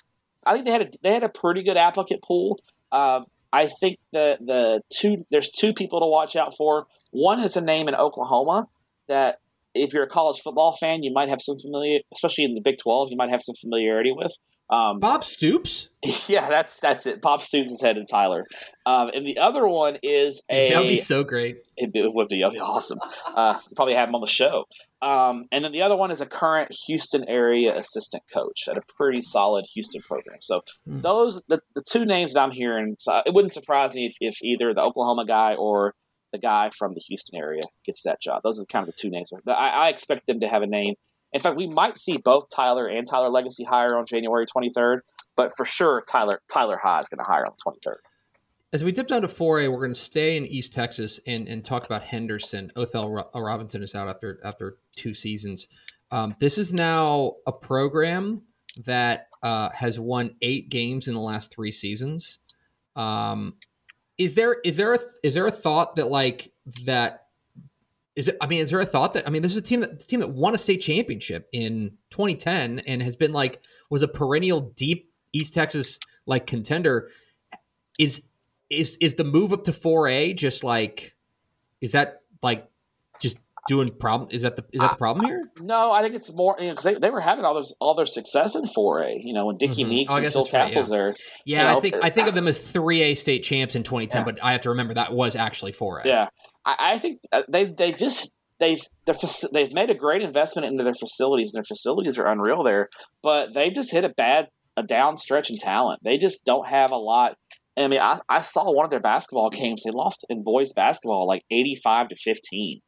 I think they had a, they had a pretty good applicant pool. Um, I think the the two there's two people to watch out for. One is a name in Oklahoma that if you're a college football fan, you might have some familiar, especially in the Big Twelve, you might have some familiarity with. Um, Bob Stoops. Yeah, that's that's it. Bob Stoops is headed Tyler, um, and the other one is a. That would be so great. It, it would be. That'd be awesome. Uh, probably have him on the show. Um, and then the other one is a current Houston area assistant coach at a pretty solid Houston program. So mm. those the, the two names that I'm hearing. So it wouldn't surprise me if, if either the Oklahoma guy or the guy from the Houston area gets that job. Those are kind of the two names. I, I expect them to have a name in fact, we might see both Tyler and Tyler Legacy hire on January 23rd, but for sure, Tyler Tyler High is going to hire on the 23rd. As we dip down to 4A, we're going to stay in East Texas and, and talk about Henderson. Othell uh, Robinson is out after after two seasons. Um, this is now a program that uh, has won eight games in the last three seasons. Um, is there is there a, is there a thought that like that is it? I mean, is there a thought that I mean, this is a team that the team that won a state championship in 2010 and has been like was a perennial deep East Texas like contender. Is is is the move up to 4A just like is that like just doing problem? Is that the is that the problem here? No, I think it's more because you know, they, they were having all those all their success in 4A. You know, when Dickie mm-hmm. Meeks oh, and Phil Castles right, yeah. there. Yeah, you know, I think I think of them as 3A state champs in 2010, yeah. but I have to remember that was actually 4A. Yeah, I, I think uh, they they just they've they've made a great investment into their facilities. Their facilities are unreal there, but they just hit a bad a down stretch in talent. They just don't have a lot. I mean, I, I saw one of their basketball games. They lost in boys basketball like eighty five to fifteen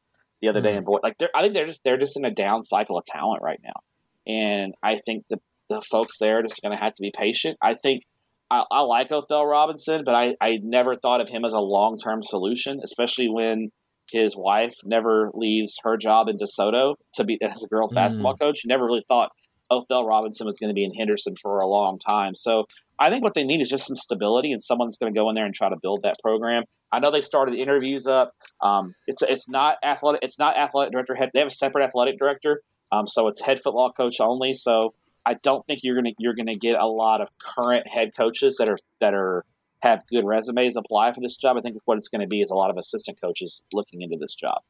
the other mm-hmm. day in boy. Like I think they're just they're just in a down cycle of talent right now, and I think the the folks there are just going to have to be patient. I think I, I like Othell Robinson, but I, I never thought of him as a long term solution, especially when his wife never leaves her job in DeSoto to be as a girls mm. basketball coach. Never really thought Othell Robinson was going to be in Henderson for a long time. So I think what they need is just some stability and someone's going to go in there and try to build that program. I know they started interviews up. Um, it's it's not athletic. It's not athletic director head. They have a separate athletic director. Um, so it's head football coach only. So I don't think you're gonna you're gonna get a lot of current head coaches that are that are have good resumes apply for this job. I think what it's going to be is a lot of assistant coaches looking into this job.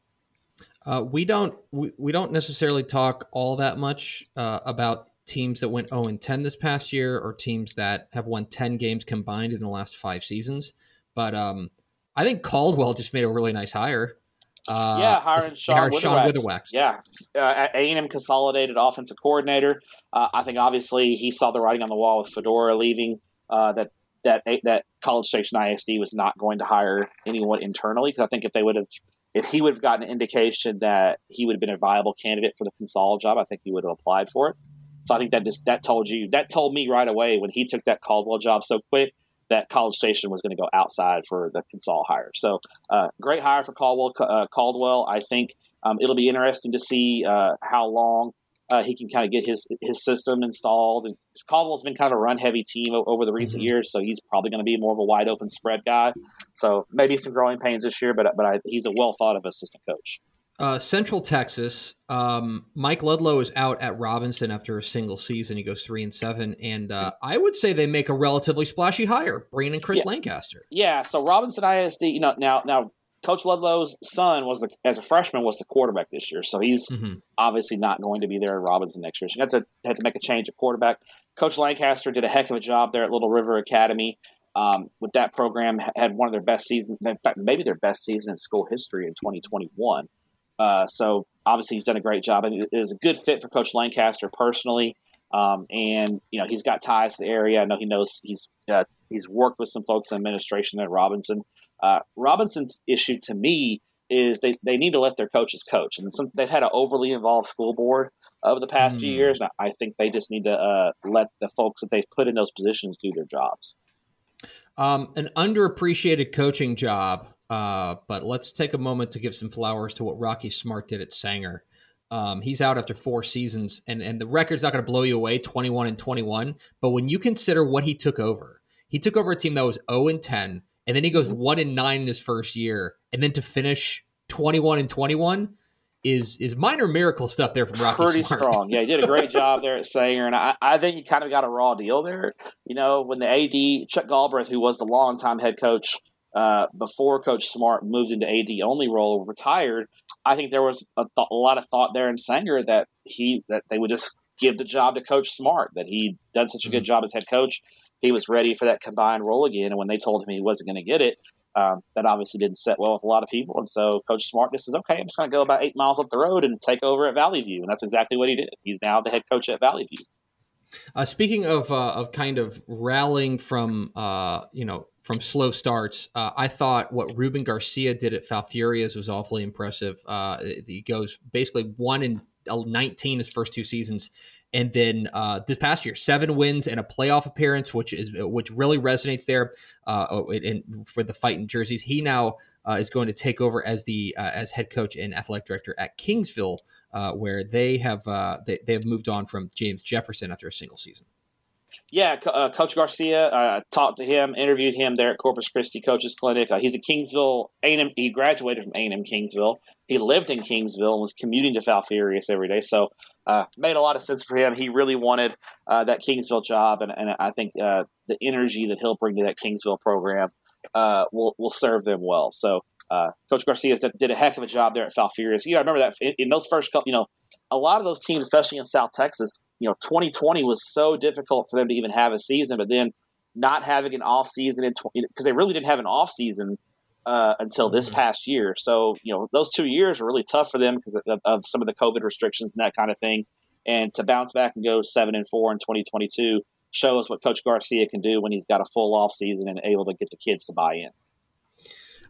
Uh, we don't we, we don't necessarily talk all that much uh, about teams that went 0 and 10 this past year or teams that have won 10 games combined in the last five seasons. But um, I think Caldwell just made a really nice hire. Uh, yeah, hiring Sean, Sean Witherwax. Yeah, uh, A&M consolidated offensive coordinator. Uh, I think obviously he saw the writing on the wall with Fedora leaving. Uh, that that that College Station ISD was not going to hire anyone internally because I think if they would have, if he would have gotten an indication that he would have been a viable candidate for the Consol job, I think he would have applied for it. So I think that just that told you that told me right away when he took that Caldwell job so quick that College Station was going to go outside for the Consol hire. So uh, great hire for Caldwell. Uh, Caldwell, I think um, it'll be interesting to see uh, how long uh, he can kind of get his his system installed. And Caldwell's been kind of a run heavy team over the recent mm-hmm. years, so he's probably going to be more of a wide open spread guy. So maybe some growing pains this year, but but I, he's a well thought of assistant coach. Uh, Central Texas, um, Mike Ludlow is out at Robinson after a single season. He goes three and seven, and uh, I would say they make a relatively splashy hire, bringing in Chris yeah. Lancaster. Yeah, so Robinson ISD, you know, now now Coach Ludlow's son was the, as a freshman was the quarterback this year, so he's mm-hmm. obviously not going to be there at Robinson next year. So you had to had to make a change at quarterback. Coach Lancaster did a heck of a job there at Little River Academy. Um, with that program, had one of their best seasons, in fact, maybe their best season in school history in 2021. Uh, so obviously, he's done a great job, and it is a good fit for Coach Lancaster personally. Um, and you know, he's got ties to the area. I know he knows he's uh, he's worked with some folks in administration at Robinson. Uh, Robinson's issue to me is they, they need to let their coaches coach. And some, they've had an overly involved school board over the past mm. few hmm. years. And I think they just need to uh, let the folks that they've put in those positions do their jobs. Um, an underappreciated coaching job, uh, but let's take a moment to give some flowers to what Rocky Smart did at Sanger. Um, he's out after four seasons, and, and the record's not going to blow you away 21 and 21. But when you consider what he took over, he took over a team that was 0 and 10 and then he goes one and nine in his first year, and then to finish twenty one and twenty one is is minor miracle stuff there from Rocky. Smart. Pretty Smart. strong, yeah. He did a great job there at Sanger, and I, I think he kind of got a raw deal there. You know, when the AD Chuck Galbraith, who was the longtime head coach uh, before Coach Smart moved into AD only role, retired. I think there was a, th- a lot of thought there in Sanger that he that they would just give the job to Coach Smart, that he'd done such a good mm-hmm. job as head coach he was ready for that combined role again. And when they told him he wasn't going to get it, um, that obviously didn't set well with a lot of people. And so Coach Smartness says, okay, I'm just going to go about eight miles up the road and take over at Valley View. And that's exactly what he did. He's now the head coach at Valley View. Uh, speaking of uh, of kind of rallying from uh, you know from slow starts, uh, I thought what Ruben Garcia did at Falfurrias was awfully impressive. Uh, he goes basically one in 19 his first two seasons. And then uh, this past year, seven wins and a playoff appearance, which is which really resonates there. Uh, oh, and for the fight in jerseys, he now uh, is going to take over as the uh, as head coach and athletic director at Kingsville, uh, where they have uh, they, they have moved on from James Jefferson after a single season. Yeah, uh, Coach Garcia. Uh, talked to him, interviewed him there at Corpus Christi Coaches Clinic. Uh, he's a Kingsville A&M. He graduated from A&M Kingsville. He lived in Kingsville and was commuting to Falfurrias every day. So uh, made a lot of sense for him. He really wanted uh, that Kingsville job, and, and I think uh, the energy that he'll bring to that Kingsville program will will serve them well. So Coach Garcia did a heck of a job there at Falfurrias. You I remember that in, in those first couple. You know, a lot of those teams, especially in South Texas, you know, 2020 was so difficult for them to even have a season, but then not having an off season in because they really didn't have an off season uh, until this mm-hmm. past year. So you know, those two years were really tough for them because of, of, some of the COVID restrictions and that kind of thing. And to bounce back and go seven and four in 2022 shows what Coach Garcia can do when he's got a full off season and able to get the kids to buy in.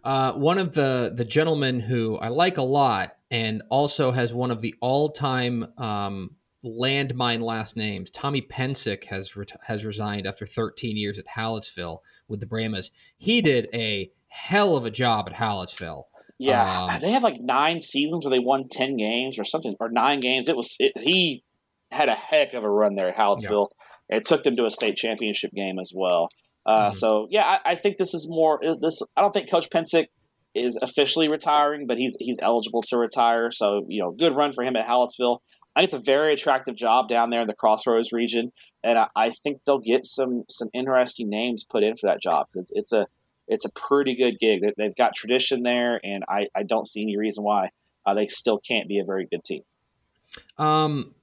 Uh, one of the the gentlemen who I like a lot and also has one of the all time um, landmine last names. Tommy Psencik has re- has resigned after 13 years at Hallettsville with the Brahmas. He did a hell of a job at Hallettsville. Yeah, um, they have like nine seasons where they won 10 games or something, or nine games. It was it, he had a heck of a run there at Hallettsville. Yeah. It took them to a state championship game as well. Uh, mm-hmm. So yeah, I, I, think this is more this. I don't think Coach Psencik is officially retiring, but he's he's eligible to retire. So you know, good run for him at Hallettsville. I think it's a very attractive job down there in the Crossroads region, and I, I think they'll get some some interesting names put in for that job. It's, it's a it's a pretty good gig. They've got tradition there, and I, I don't see any reason why uh, they still can't be a very good team. Um,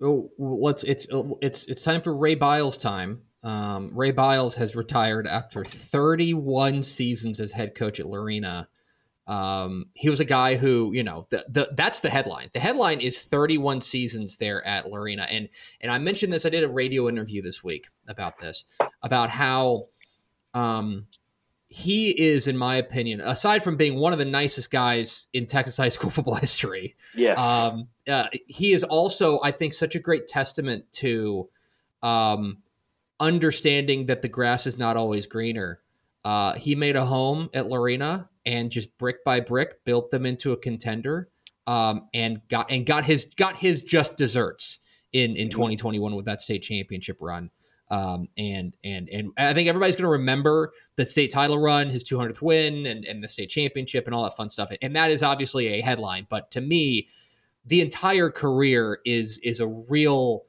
oh, let's it's it's it's time for Ray Biles time. Um, Ray Biles has retired after 31 seasons as head coach at Lorena. Um, he was a guy who, you know, the, the, that's the headline. The headline is 31 seasons there at Lorena. And, and I mentioned this, I did a radio interview this week about this, about how, um, he is, in my opinion, aside from being one of the nicest guys in Texas high school football history. Yes. Um, uh, he is also, I think, such a great testament to, um, understanding that the grass is not always greener. Uh, he made a home at Lorena and just brick by brick built them into a contender um, and got and got his got his just desserts in in 2021 with that state championship run. Um, and and and I think everybody's going to remember the state title run, his 200th win, and, and the state championship, and all that fun stuff. And that is obviously a headline, but to me, the entire career is is a real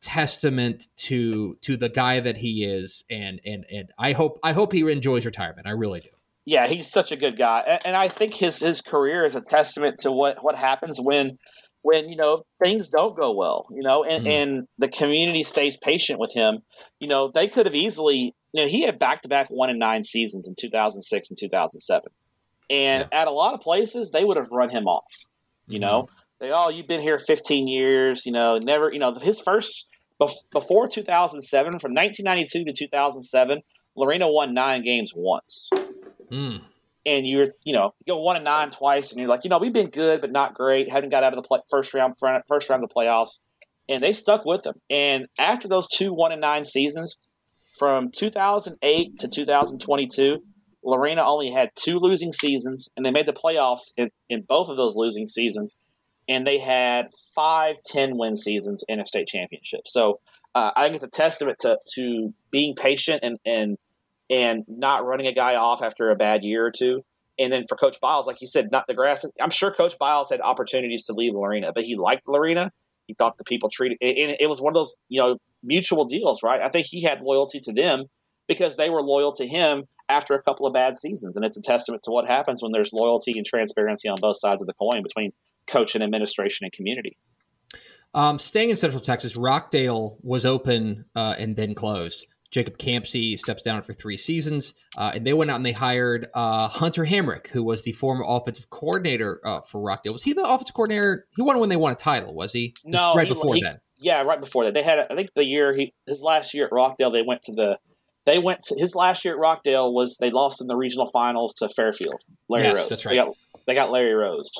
testament to to the guy that he is. And and and I hope I hope he enjoys retirement. I really do. Yeah, he's such a good guy, and I think his his career is a testament to what what happens when when you know things don't go well, you know, and, mm. and the community stays patient with him. You know, they could have easily, you know, he had back to back one and nine seasons in 2006 and 2007, and yeah. at a lot of places they would have run him off. You mm-hmm. know, they oh you've been here 15 years, you know, never, you know, his first before 2007, from 1992 to 2007, Lorena won nine games once. Mm. And you're, you know, you go one and nine twice, and you're like, you know, we've been good, but not great. Haven't got out of the play- first round, first round of the playoffs, and they stuck with them. And after those two one and nine seasons, from 2008 to 2022, Lorena only had two losing seasons, and they made the playoffs in, in both of those losing seasons. And they had five 10 win seasons in a state championship. So uh, I think it's a testament to, to being patient and, and and not running a guy off after a bad year or two. And then for Coach Biles, like you said, not the grass. I'm sure Coach Biles had opportunities to leave Lorena, but he liked Lorena. He thought the people treated, and it was one of those you know mutual deals, right? I think he had loyalty to them because they were loyal to him after a couple of bad seasons, and it's a testament to what happens when there's loyalty and transparency on both sides of the coin between coach and administration and community. Um, staying in Central Texas, Rockdale was open uh, and then closed. Jacob Campsey steps down for three seasons, uh, and they went out and they hired uh, Hunter Hamrick, who was the former offensive coordinator uh, for Rockdale. Was he the offensive coordinator? He won when they won a title, was he? No, right he, before he, that. Yeah, right before that. They had, I think, the year he his last year at Rockdale, they went to the. They went to his last year at Rockdale was they lost in the regional finals to Fairfield. Larry yes, Rose. That's right. They got, they got Larry Rose,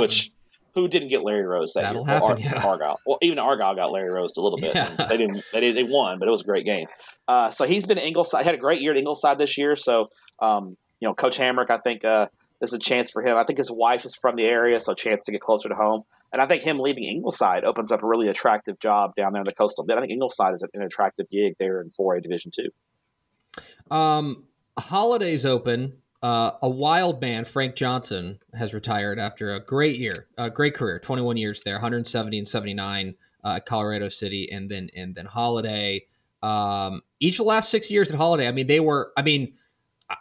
which who didn't get Larry Rose that That'll year? happen, Ar- yeah. Argyle. Well, even Argyle got Larry Rose a little bit. Yeah. They didn't. They did, They won, but it was a great game. Uh, so he's been at Ingleside. Had a great year at Ingleside this year. So um, you know, Coach Hamrick, I think uh, this is a chance for him. I think his wife is from the area, so a chance to get closer to home. And I think him leaving Ingleside opens up a really attractive job down there in the coastal bit. I think Ingleside is an attractive gig there in 4A Division Two. Um, Holliday's open. Uh, a wild man, Frank Johnson, has retired after a great year, a great career, 21 years there, 170 and 79 uh, at Colorado City, and then and then Holliday. Um, each of the last six years at Holliday, I mean, they were. I mean, uh,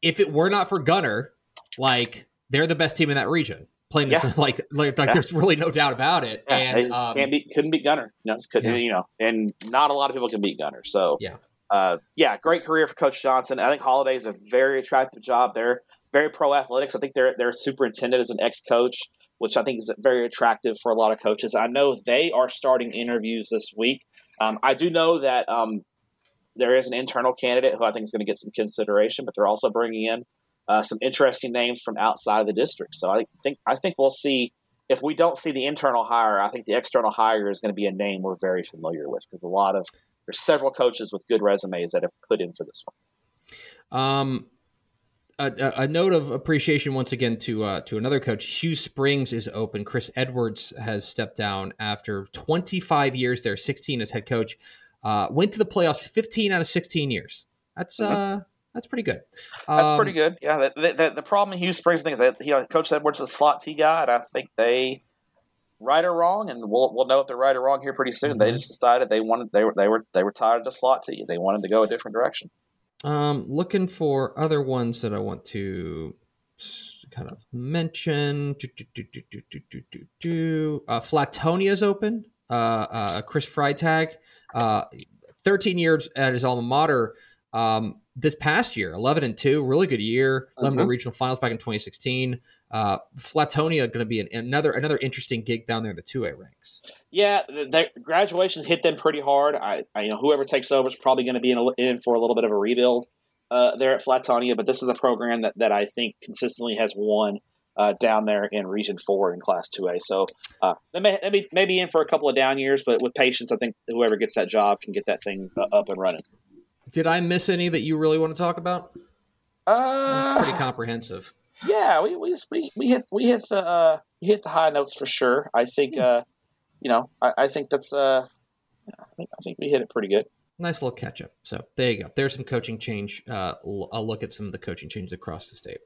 if it were not for Gunter, like they're the best team in that region. Playing this, Yeah. like, like, like Yeah. there's really no doubt about it. Yeah, and um, can't beat, couldn't beat Gunter. No, just couldn't, you know, and not a lot of people can beat Gunter. So, Yeah. Uh, yeah, great career for Coach Johnson. I think Holliday is a very attractive job. They're very pro athletics. I think their their superintendent is an ex coach, which I think is very attractive for a lot of coaches. I know they are starting interviews this week. Um, I do know that um, there is an internal candidate who I think is going to get some consideration, but they're also bringing in uh, some interesting names from outside of the district. So I think I think we'll see if we don't see the internal hire, I think the external hire is going to be a name we're very familiar with because a lot of there's several coaches with good resumes that have put in for this one. Um, a, a- note of appreciation once again to uh, to another coach. Hughes Springs is open. Chris Edwards has stepped down after 25 years there, 16 as head coach. Uh, went to the playoffs 15 out of 16 years. That's uh, that's pretty good. That's Um, pretty good. Yeah. The, problem in Hughes Springs thing is that you know, Coach Edwards is a slot T guy, and I think they right or wrong, and we'll we'll know if they're right or wrong here pretty soon. Mm-hmm. They just decided they wanted they were they were they were tired of the slot T. They wanted to go a different direction. Um, looking for other ones that I want to kind of mention. Do, do, do, do uh, Flatonia's open. Uh, uh, Chris Freitag, uh, 13 years at his alma mater. Um, this past year, 11 and 2, really good year. 11 uh-huh. regional finals back in 2016. Uh, Flatonia going to be an, another another interesting gig down there in the 2A ranks. Yeah, the graduations hit them pretty hard. I, I you know whoever takes over is probably going to be in, a, in for a little bit of a rebuild uh, there at Flatonia, but this is a program that, that I think consistently has won uh, down there in Region Four in Class Two A. So uh, they may, they may maybe in for a couple of down years, but with patience, I think whoever gets that job can get that thing uh, up and running. Did I miss any that you really want to talk about? Pretty Uh, comprehensive. Yeah, we, we we we hit we hit the uh, we hit the high notes for sure. I think uh, you know I, I think that's uh, I think I think we hit it pretty good. nice little catch up. So there you go. There's some coaching change. Uh, I'll look at some of the coaching changes across the state.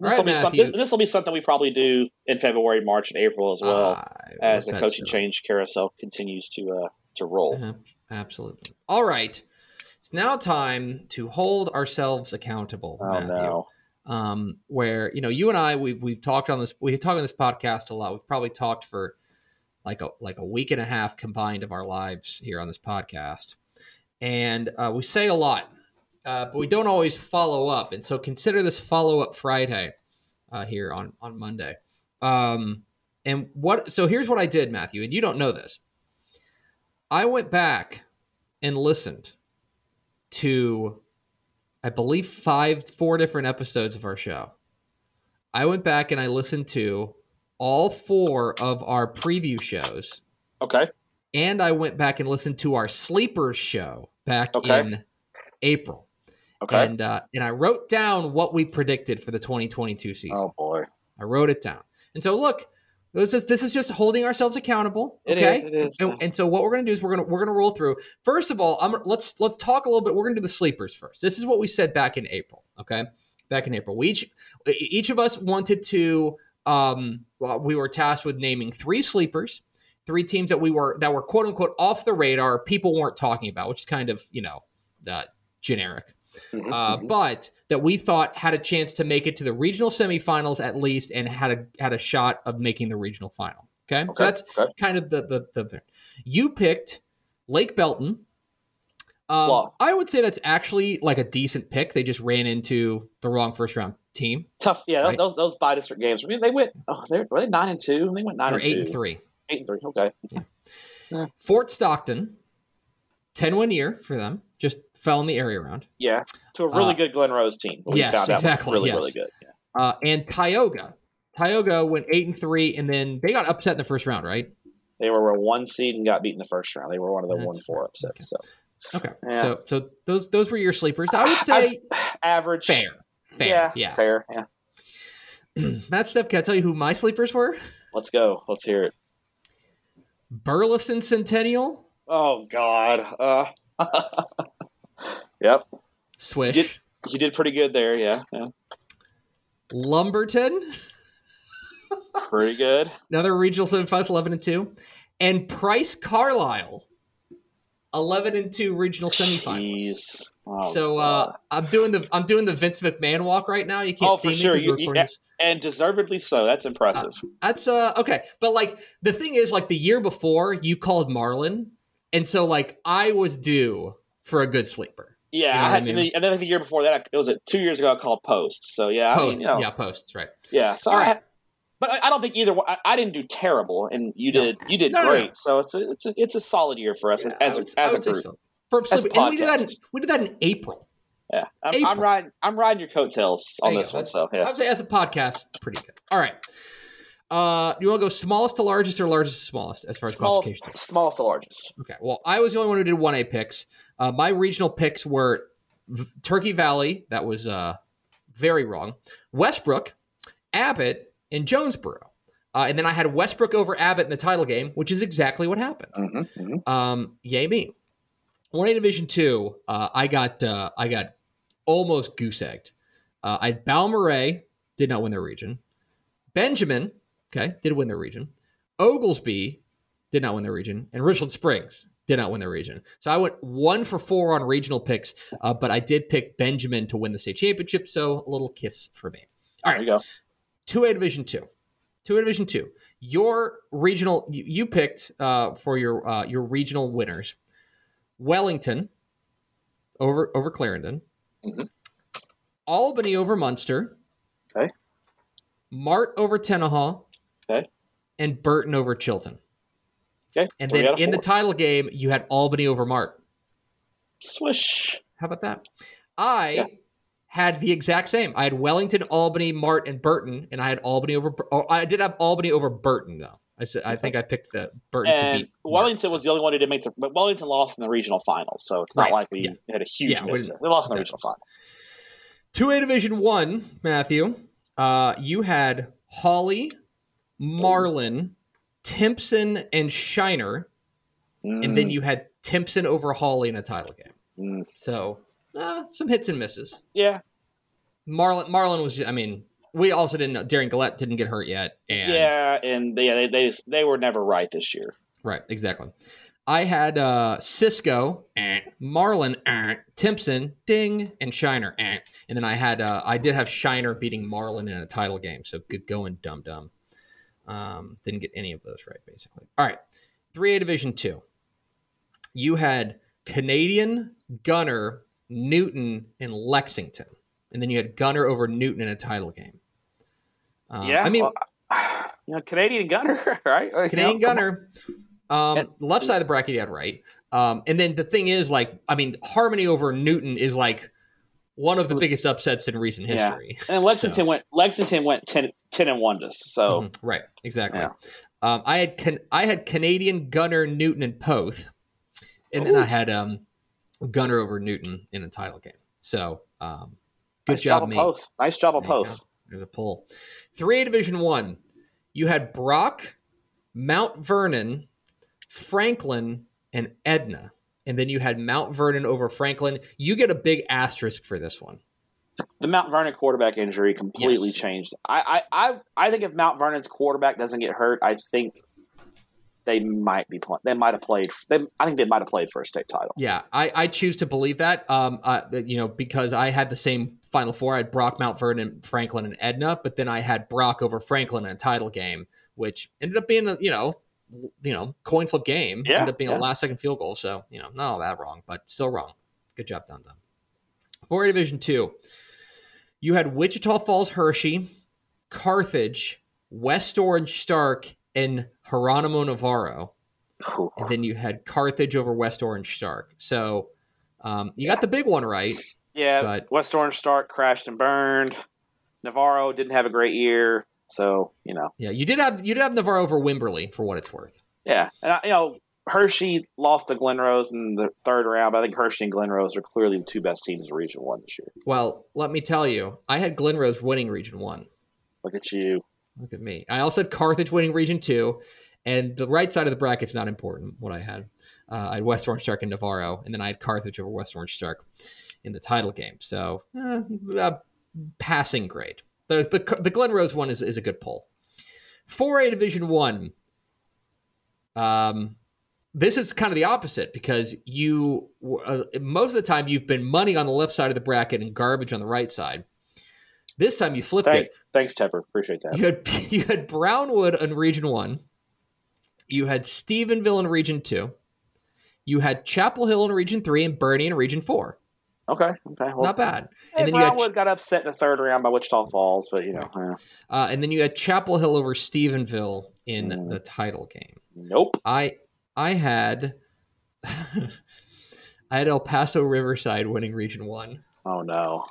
All This will right, be some, this, this will be something we probably do in February, March, and April as well I as the coaching so. change carousel continues to uh, to roll. Uh-huh. Absolutely. All right. It's now time to hold ourselves accountable. Oh Matthew. no! Um, where you know you and I we've we've talked on this we've talked on this podcast a lot. We've probably talked for like a like a week and a half combined of our lives here on this podcast, and uh, we say a lot, uh, but we don't always follow up. And so consider this follow up Friday uh, here on on Monday. Um, and what? So here's what I did, Matthew, and you don't know this. I went back and listened to I believe five, four different episodes of our show. I went back and I listened to all four of our preview shows, Okay, and I went back and listened to our sleepers show back Okay. in April. okay. And uh, and I wrote down what we predicted for the 2022 season. oh boy, I wrote it down. And so look, this is this is just holding ourselves accountable. Okay? is, it is. And, and so what we're going to do is we're going to we're going to roll through. First of all, I'm let's let's talk a little bit. We're going to do the sleepers first. This is what we said back in April. Okay, back in April, we each each of us wanted to. Um, well, we were tasked with naming three sleepers, three teams that we were that were quote unquote off the radar, people weren't talking about, which is kind of you know uh, generic Mhm, uh, mhm. but that we thought had a chance to make it to the regional semifinals at least, and had a had a shot of making the regional final. Okay, so that's okay. kind of the the, the you picked Lake Belton. Um, I would say that's actually like a decent pick. They just ran into the wrong first round team. tough. Yeah, Right. those those by district games. I mean, they went. Oh, they were they nine and two. They went nine Or and eight two. and three. Eight and three. Okay. Fort Stockton, ten win year for them. Just fell in the area round. Yeah, to a really Uh, good Glen Rose team. we yes, found out exactly, really yes. really good. Yeah. Uh, and Tioga. Tioga went eight and three, and then they got upset in the first round, right? They were a one seed and got beat in the first round. They were one of the That's one four upsets. So Okay, Yeah. so so those those were your sleepers. I would say average, fair, fair, yeah, yeah. fair. Yeah, Matt Stepp, can I tell you who my sleepers were? let's go. Let's hear it. Burleson Centennial, Oh God. Uh, yep, Swish, Did- you did pretty good there. Yeah, yeah. Lumberton, pretty good. another regional semifinals, eleven and two, and Price Carlisle, eleven and two regional semifinals. Oh, so uh, I'm doing the I'm doing the Vince McMahon walk right now. You can't Oh, see for me. sure. You- you- and deservedly so. That's impressive. That's uh okay, but like the thing is, like the year before, you called Marlin, and so like I was due for a good sleeper. yeah, you know I what I mean? and, then, and then the year before that, it was it two years ago. I called Post. So yeah, I Post, mean, you know, yeah, posts, right? yeah. So All I, right. but I, I don't think either. one- I, I didn't do terrible, and you No. did. You did No, great. no. So it's a it's a it's a solid year for us Yeah, as would- as a would say group. so. For As a and we did that. In, we did that in April. Yeah, I'm, April. I'm riding. I'm riding your coattails on There this one. So I yeah, would say as a podcast, pretty good. All right. Uh, you want to go smallest to largest or largest to smallest as far as small, classification? smallest to largest. Okay. Well, I was the only one who did one A picks. Uh, my regional picks were v- Turkey Valley. That was uh, very wrong. Westbrook, Abbott, and Jonesboro. Uh, and then I had Westbrook over Abbott in the title game, which is exactly what happened. Mm-hmm, Um, yay me. One A Division Two. Uh, I got uh, I got almost goose egged. Uh, I had Balmorhea did not win their region. Benjamin, okay, did win their region. Oglesby did not win their region, and Richland Springs did not win their region. So I went one for four on regional picks, uh, but I did pick Benjamin to win the state championship. So a little kiss for me. All There you go. two A Division Two, two A Division Two. Your regional, you, you picked uh, for your uh, your regional winners, Wellington over over Clarendon, Mhm. Albany over Muenster, Okay. Mart over Tenaha, Okay. and Burton over Chilton. Okay, And then in the title game, you had Albany over Mart. swish. How about that? I Yeah. had the exact same. I had Wellington, Albany, Mart, and Burton, and I had Albany over. Oh, I did have Albany over Burton though. I said I think I picked the Burton to And beat. Mart, Wellington so- was the only one who didn't make the. But Wellington lost in the regional finals, so it's not Right, like we yeah. had a huge Yeah, we miss. They lost in the regional final. Two A Division One, Matthew. Uh, you had Holly, Marlin, Timpson, and Shiner, and then you had Timpson over Holly in a title game. Mm, So uh, some hits and misses. yeah, Marlin, Marlin was. I mean, we also didn't know Darren Gillette didn't get hurt yet. And yeah, and they, yeah, they they just, they were never right this year. Right, exactly. I had uh, Cisco, eh, Marlin, eh, Timpson, Ding, and Shiner, eh. and then I had uh, I did have Shiner beating Marlin in a title game. So good going, dum dum. Um, didn't get any of those right, basically. All right, three A Division Two. You had Canadian, Gunter, Newton, and Lexington, and then you had Gunter over Newton in a title game. Uh, yeah, I mean, well, you know, Canadian Gunter, right? Like, you know, Canadian. Gunter. Um, And- left side of the bracket, you had right. Um, and then the thing is, like, I mean, Harmony over Newton is like one of the biggest upsets in recent Yeah. history. And Lexington went Lexington went 10, 10 and one to us. So Mhm, right, exactly. Yeah. Um, I had can- I had Canadian Gunter, Newton, and Poth, and then I had um, Gunter over Newton in a title game. So um, good nice job, job, me. Poth. Nice job Poth. There's a pull. Three A Division One. You had Brock, Mount Vernon, Franklin, and Edna. And then you had Mount Vernon over Franklin. You get a big asterisk for this one. The Mount Vernon quarterback injury completely Yes. changed. I, I, I, I think if Mount Vernon's quarterback doesn't get hurt, I think they might be playing. They might have played. They, I think they might have played for a state title. Yeah, I, I choose to believe that. Um, uh, you know, because I had the same Final Four. I had Brock, Mount Vernon, Franklin, and Edna, but then I had Brock over Franklin in a title game, which ended up being a you know, you know, coin flip game. Yeah, ended up being yeah. a last second field goal. So you know, not all that wrong, but still wrong. Good job, done. Four A Division Two. You had Wichita Falls, Hirschi, Carthage, West Orange, Stark, and Geronimo Navarro Ooh. and then you had Carthage over West Orange Stark. So um, you got the big one right. Yeah, But- West Orange Stark crashed and burned. Navarro didn't have a great year. So you know, Yeah, you did have you did have Navarro over Wimberley for what it's worth. yeah, and I, you know, Hirschi lost to Glen Rose in the third round. But I think Hirschi and Glen Rose are clearly the two best teams in Region One this year. Well, let me tell you, I had Glen Rose winning Region One. Look at you. Look at me. I also had Carthage winning Region Two, and the right side of the bracket's not important. What I had, uh, I had West Orange Stark and Navarro, and then I had Carthage over West Orange Stark in the title game. So, uh, uh, passing grade. The, the the Glen Rose one is, is a good poll. 4A Division One. Um, this is kind of the opposite because you uh, most of the time you've been money on the left side of the bracket and garbage on the right side. This time you flipped Thank, it. thanks, Tepper. Appreciate that. You had you had Brownwood in Region One. You had Stephenville in Region Two. You had Chapel Hill in Region Three and Boerne in Region Four. Okay. Okay. Well, Not bad. And then you had Brownwood got upset in the third round by Wichita Falls, but you know, eh, uh, and then you had Chapel Hill over Stephenville in Mm. the title game. nope. I I had I had El Paso Riverside winning Region One. Oh no.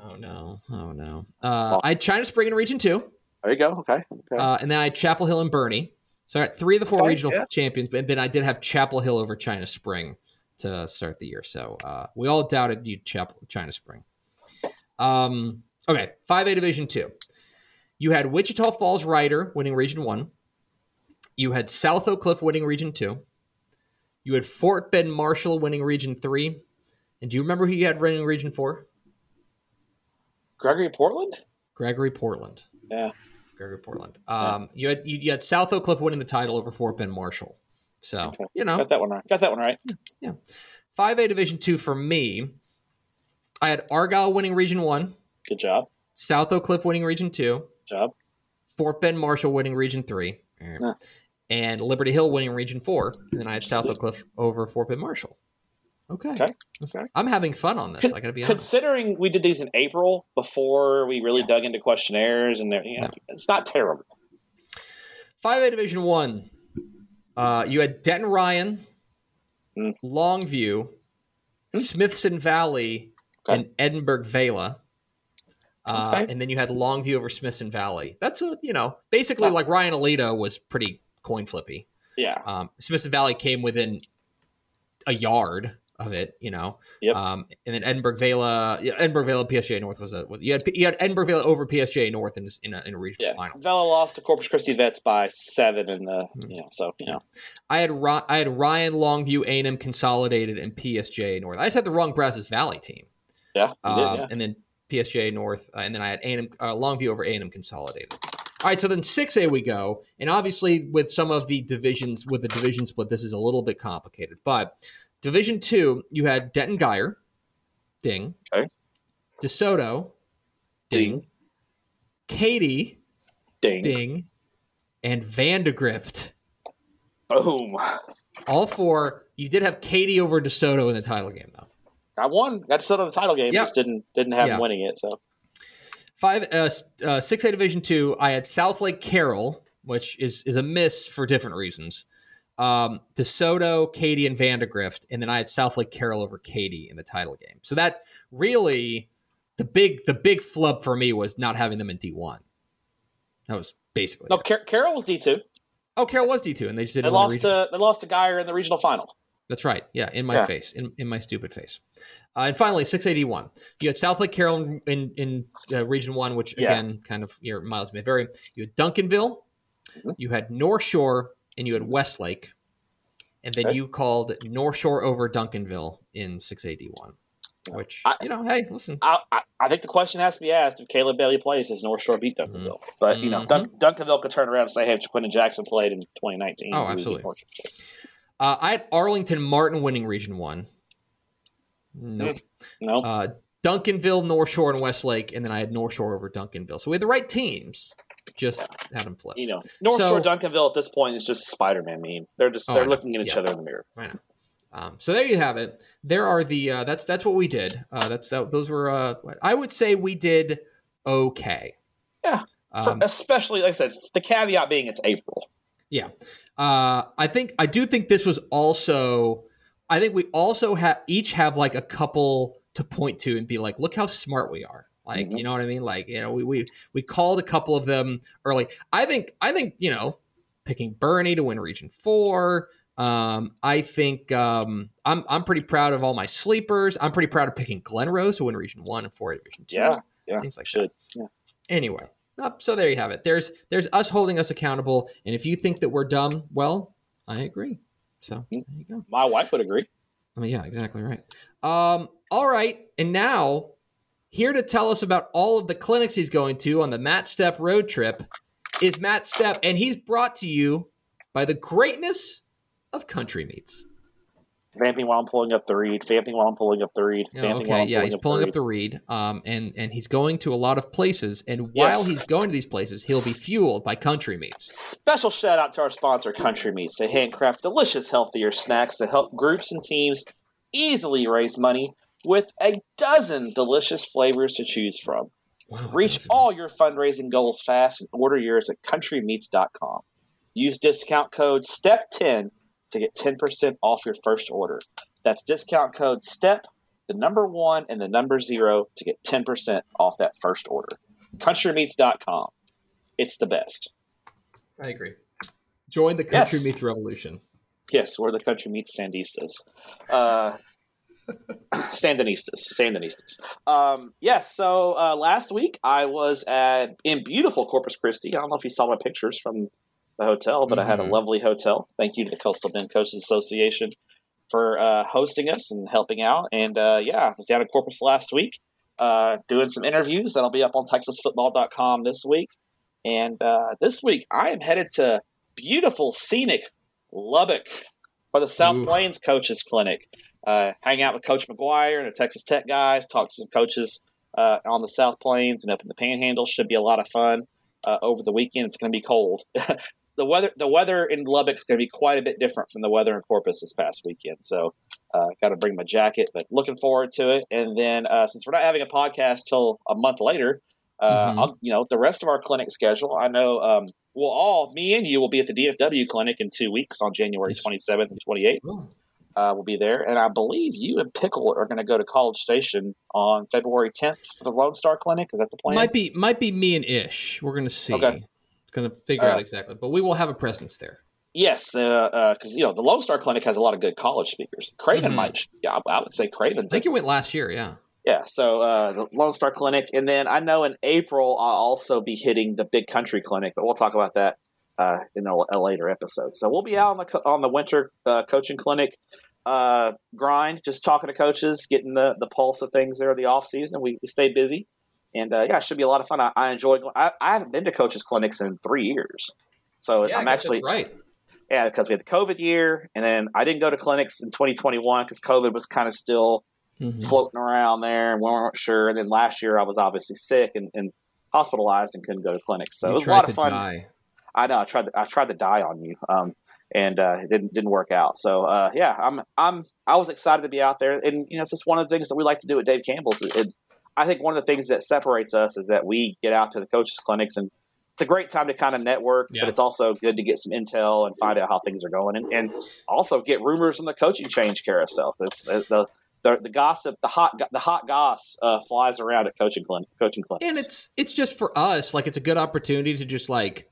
Oh no! Oh no! Uh, I had China Spring in Region Two, There you go. Okay. Okay. uh, and then I had Chapel Hill and Boerne. So I had three of the four Okay, regional yeah. champions, but then I did have Chapel Hill over China Spring to start the year. So uh, we all doubted you China Spring. Um, okay, five A Division Two. You had Wichita Falls Rider winning Region One. You had South Oak Cliff winning Region Two. You had Fort Bend Marshall winning Region Three. And do you remember who you had winning Region Four? Gregory Portland. Gregory Portland. Yeah. Gregory Portland. Um, you had you, you had South Oak Cliff winning the title over Fort Bend Marshall. So Okay. you know, Got that one right. Got that one right. Yeah, five A Division two for me. I had Argyle winning Region one, Good job. South Oak Cliff winning Region two, Job. Fort Bend Marshall winning Region three, Yeah. and Liberty Hill winning Region four. And then I had South Oak Cliff over Fort Bend Marshall. Okay. Okay. Okay. I'm having fun on this. I gotta be honest. Considering we did these in April before we really dug into questionnaires and you know, it's not terrible. Five A Division One. Uh, you had Denton Ryan, Mm. Longview, Smithson Valley, Okay. and Edinburg Vela. Uh, Okay. And then you had Longview over Smithson Valley. That's a you know basically Yeah. like Ryan Aledo was pretty coin flippy. Yeah. Um, Smithson Valley came within a yard of it, you know. Yep. Um, and then Edinburg Vela, yeah, Edinburg Vela, PSJ North was a was, you had you had Edinburg Vela over PSJ North in in a, in a regional Yeah. final. Vela lost to Corpus Christi Vets by seven in the, Hmm. you know, so, you know. I had I had Ryan Longview, A&M Consolidated, and PSJ North. I just had the wrong Brazos Valley team, Yeah. You um, did, yeah. and then PSJ North, uh, and then I had A&M uh, Longview over A&M Consolidated. All right, so then six A we go, and obviously with some of the divisions with the division split, this is a little bit complicated. But Division two, you had Denton Guyer, ding, Okay. DeSoto, ding, Katy, Ding. ding, and Vandegrift. Boom. All four. You did have Katy over DeSoto in the title game, though. I won. Got set on the title game. Yeah. Just didn't didn't have Yeah. him winning it. So Five, uh, uh, six A Division two. I had Southlake Carroll, which is is a miss for different reasons. Um, DeSoto, Katy, and Vandegrift, and then I had Southlake Carroll over Katy in the title game. So that really the big the big flub for me was not having them in D one. That was basically. no. Car- Carroll was D two. Oh, Carroll was D two, and they just didn't win the lost region. to they lost to Guyer in the regional final. That's right. Yeah, in my Yeah. face, in, in my stupid face. Uh, and finally, 681. You had Southlake Carroll in, in, in uh, Region 1, which Yeah. again, kind of your miles may vary. You had Duncanville, Mhm. you had North Shore, and you had Westlake. And then Okay. you called North Shore over Duncanville in 681, which, I- you know, hey, listen. I, I, I think the question has to be asked if Caleb Bailey plays as North Shore beat Duncanville. But you know, Mhm. Dun- Duncanville could turn around and say, "Hey, if Quentin Jackson played in 2019." Oh, we would beat absolutely. Uh, I had Arlington Martin winning Region 1. Nope. No, Uh, Duncanville, North Shore, and Westlake, and then I had North Shore over Duncanville. So we had the right teams, just had him flip. you know, North So- Shore Duncanville at this point is just a Spider-Man meme. They're just Oh, they're looking at each Yeah. other in the mirror. Um, so there you have it. There are the uh, that's that's what we did. Uh, that's that, those were uh, I would say we did okay. Yeah. Um, especially, like I said, the caveat being it's April. yeah. Uh, I think I do think this was also. I think we also have each have like a couple to point to and be like, look how smart we are Like, Mhm. you know what I mean? Like, you know, we, we we called a couple of them early. I think I think, you know, picking Boerne to win region four. Um, I think um, I'm I'm pretty proud of all my sleepers. I'm pretty proud of picking Glen Rose to win region one and four division two. Yeah, yeah, things like that. should. Yeah. Anyway, up. So there you have it. There's there's us holding us accountable, and if you think that we're dumb, well, I agree. So there you go. My wife would agree. I mean, yeah, exactly right. Um, all right, and now here to tell us about all of the clinics he's going to on the Matt Stepp road trip is Matt Stepp, and he's brought to you by the greatness of country meats. Vamping while I'm pulling up the read. Vamping while I'm pulling up the read. Okay, yeah, he's pulling read. up the read, um, and and he's going to a lot of places, and while Yes. he's going to these places, he'll be fueled by country meats. Special shout out to our sponsor, Country Meats. They handcraft delicious, healthier snacks to help groups and teams easily raise money with a dozen delicious flavors to choose from. Wow, Reach all your fundraising goals fast and order yours at countrymeats.com. Use discount code STEP10 to get 10% off your first order. That's discount code STEP, the number one, and the number zero to get 10% off that first order. Countrymeats.com. It's the best. I agree. Join the country Yes. meats revolution. Yes, we're the country meat sandistas. Uh, Sandinistas. Sandinistas. Um, yes, so uh, last week I was at in beautiful Corpus Christi. I don't know if you saw my pictures from the hotel, but I had a Mhm. lovely hotel. Thank you to the Coastal Bend Coaches Association for uh, hosting us and helping out. And uh, yeah, I was down in Corpus last week uh, doing some interviews. That'll be up on TexasFootball.com this week. And uh, this week I am headed to beautiful, scenic Lubbock for the South Ooh. Plains Coaches Clinic. Uh, hang out with Coach McGuire and the Texas Tech guys, talk to some coaches uh, on the South Plains and up in the Panhandle. Should be a lot of fun uh, over the weekend. It's going to be cold. the weather the weather in Lubbock is going to be quite a bit different from the weather in Corpus this past weekend. So, uh, got to bring my jacket, but looking forward to it. And then uh, since we're not having a podcast till a month later, uh, Mhm. I'll, you know the rest of our clinic schedule. I know um, we'll all me and you will be at the DFW clinic in two weeks on January twenty seventh and twenty eighth. Uh, we'll be there, and I believe you and Pickle are going to go to College Station on February tenth for the Lone Star Clinic. Is that the plan? might be might be me and Ish. We're gonna see. Okay. Gonna figure out Uh, exactly, but we will have a presence there. Yes, because you know the Lone Star Clinic has a lot of good college speakers. Craven Mhm. might, yeah, I, I would say I Craven's. think it went last year. Yeah. Yeah, so uh, the Lone Star Clinic, and then I know in April I'll also be hitting the Big Country Clinic, but we'll talk about that uh, in a, a later episode. So we'll be out on the co- on the winter uh, coaching clinic uh, grind, just talking to coaches, getting the, the pulse of things there in the off season. We, we stay busy, and uh, yeah, it should be a lot of fun. I, I enjoy. Going, I, I haven't been to coaches clinics in three years, so yeah, I'm actually right. yeah, because we had the COVID year, and then I didn't go to clinics in 2021 because COVID was kind of still Mhm. floating around there, and we weren't sure. And then last year, I was obviously sick and, and hospitalized and couldn't go to clinics. So You it was a lot of fun. die. I know I tried to I tried to die on you, um, and uh, it didn't didn't work out. So uh, yeah, I'm I'm I was excited to be out there, and you know it's just one of the things that we like to do at Dave Campbell's. It, it- I think one of the things that separates us is that we get out to the coaches clinics and. It's a great time to kind of network, Yeah. but it's also good to get some intel and find out how things are going, and, and also get rumors from the coaching change carousel. It's uh, the the, the gossip, the hot the hot goss uh, flies around at coaching clinic, coaching clinics. and it's it's just for us like it's a good opportunity to just like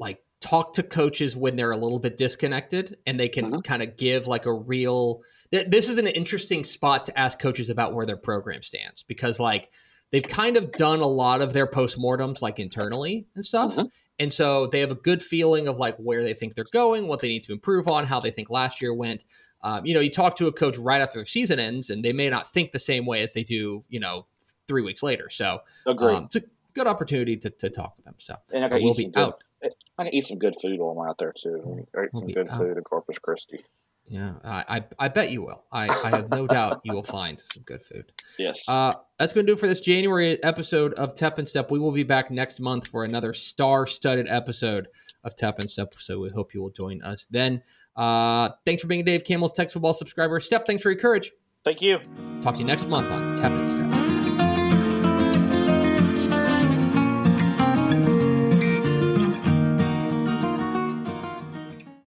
like talk to coaches when they're a little bit disconnected and they can Mhm. kind of give like a real th- this is an interesting spot to ask coaches about where their program stands because like they've kind of done a lot of their postmortems like internally and stuff Mhm. and so they have a good feeling of like where they think they're going what they need to improve on how they think last year went um, you know you talk to a coach right after their season ends and they may not think the same way as they do you know three weeks later so Agreed. um, it's a good opportunity to, to talk with them. So and I will be good, out. I can eat some good food while I'm out there too. I eat some good out. food in Corpus Christi. Yeah, I, I, I bet you will. I, I have no doubt you will find some good food. Yes. Uh, that's going to do it for this January episode of Tep and Step. We will be back next month for another star-studded episode of Tep and Step. So we hope you will join us then. Uh, thanks for being a Dave Campbell's Texas Football subscriber. Step, thanks for your courage. Thank you. Talk to you next month on Tep and Step.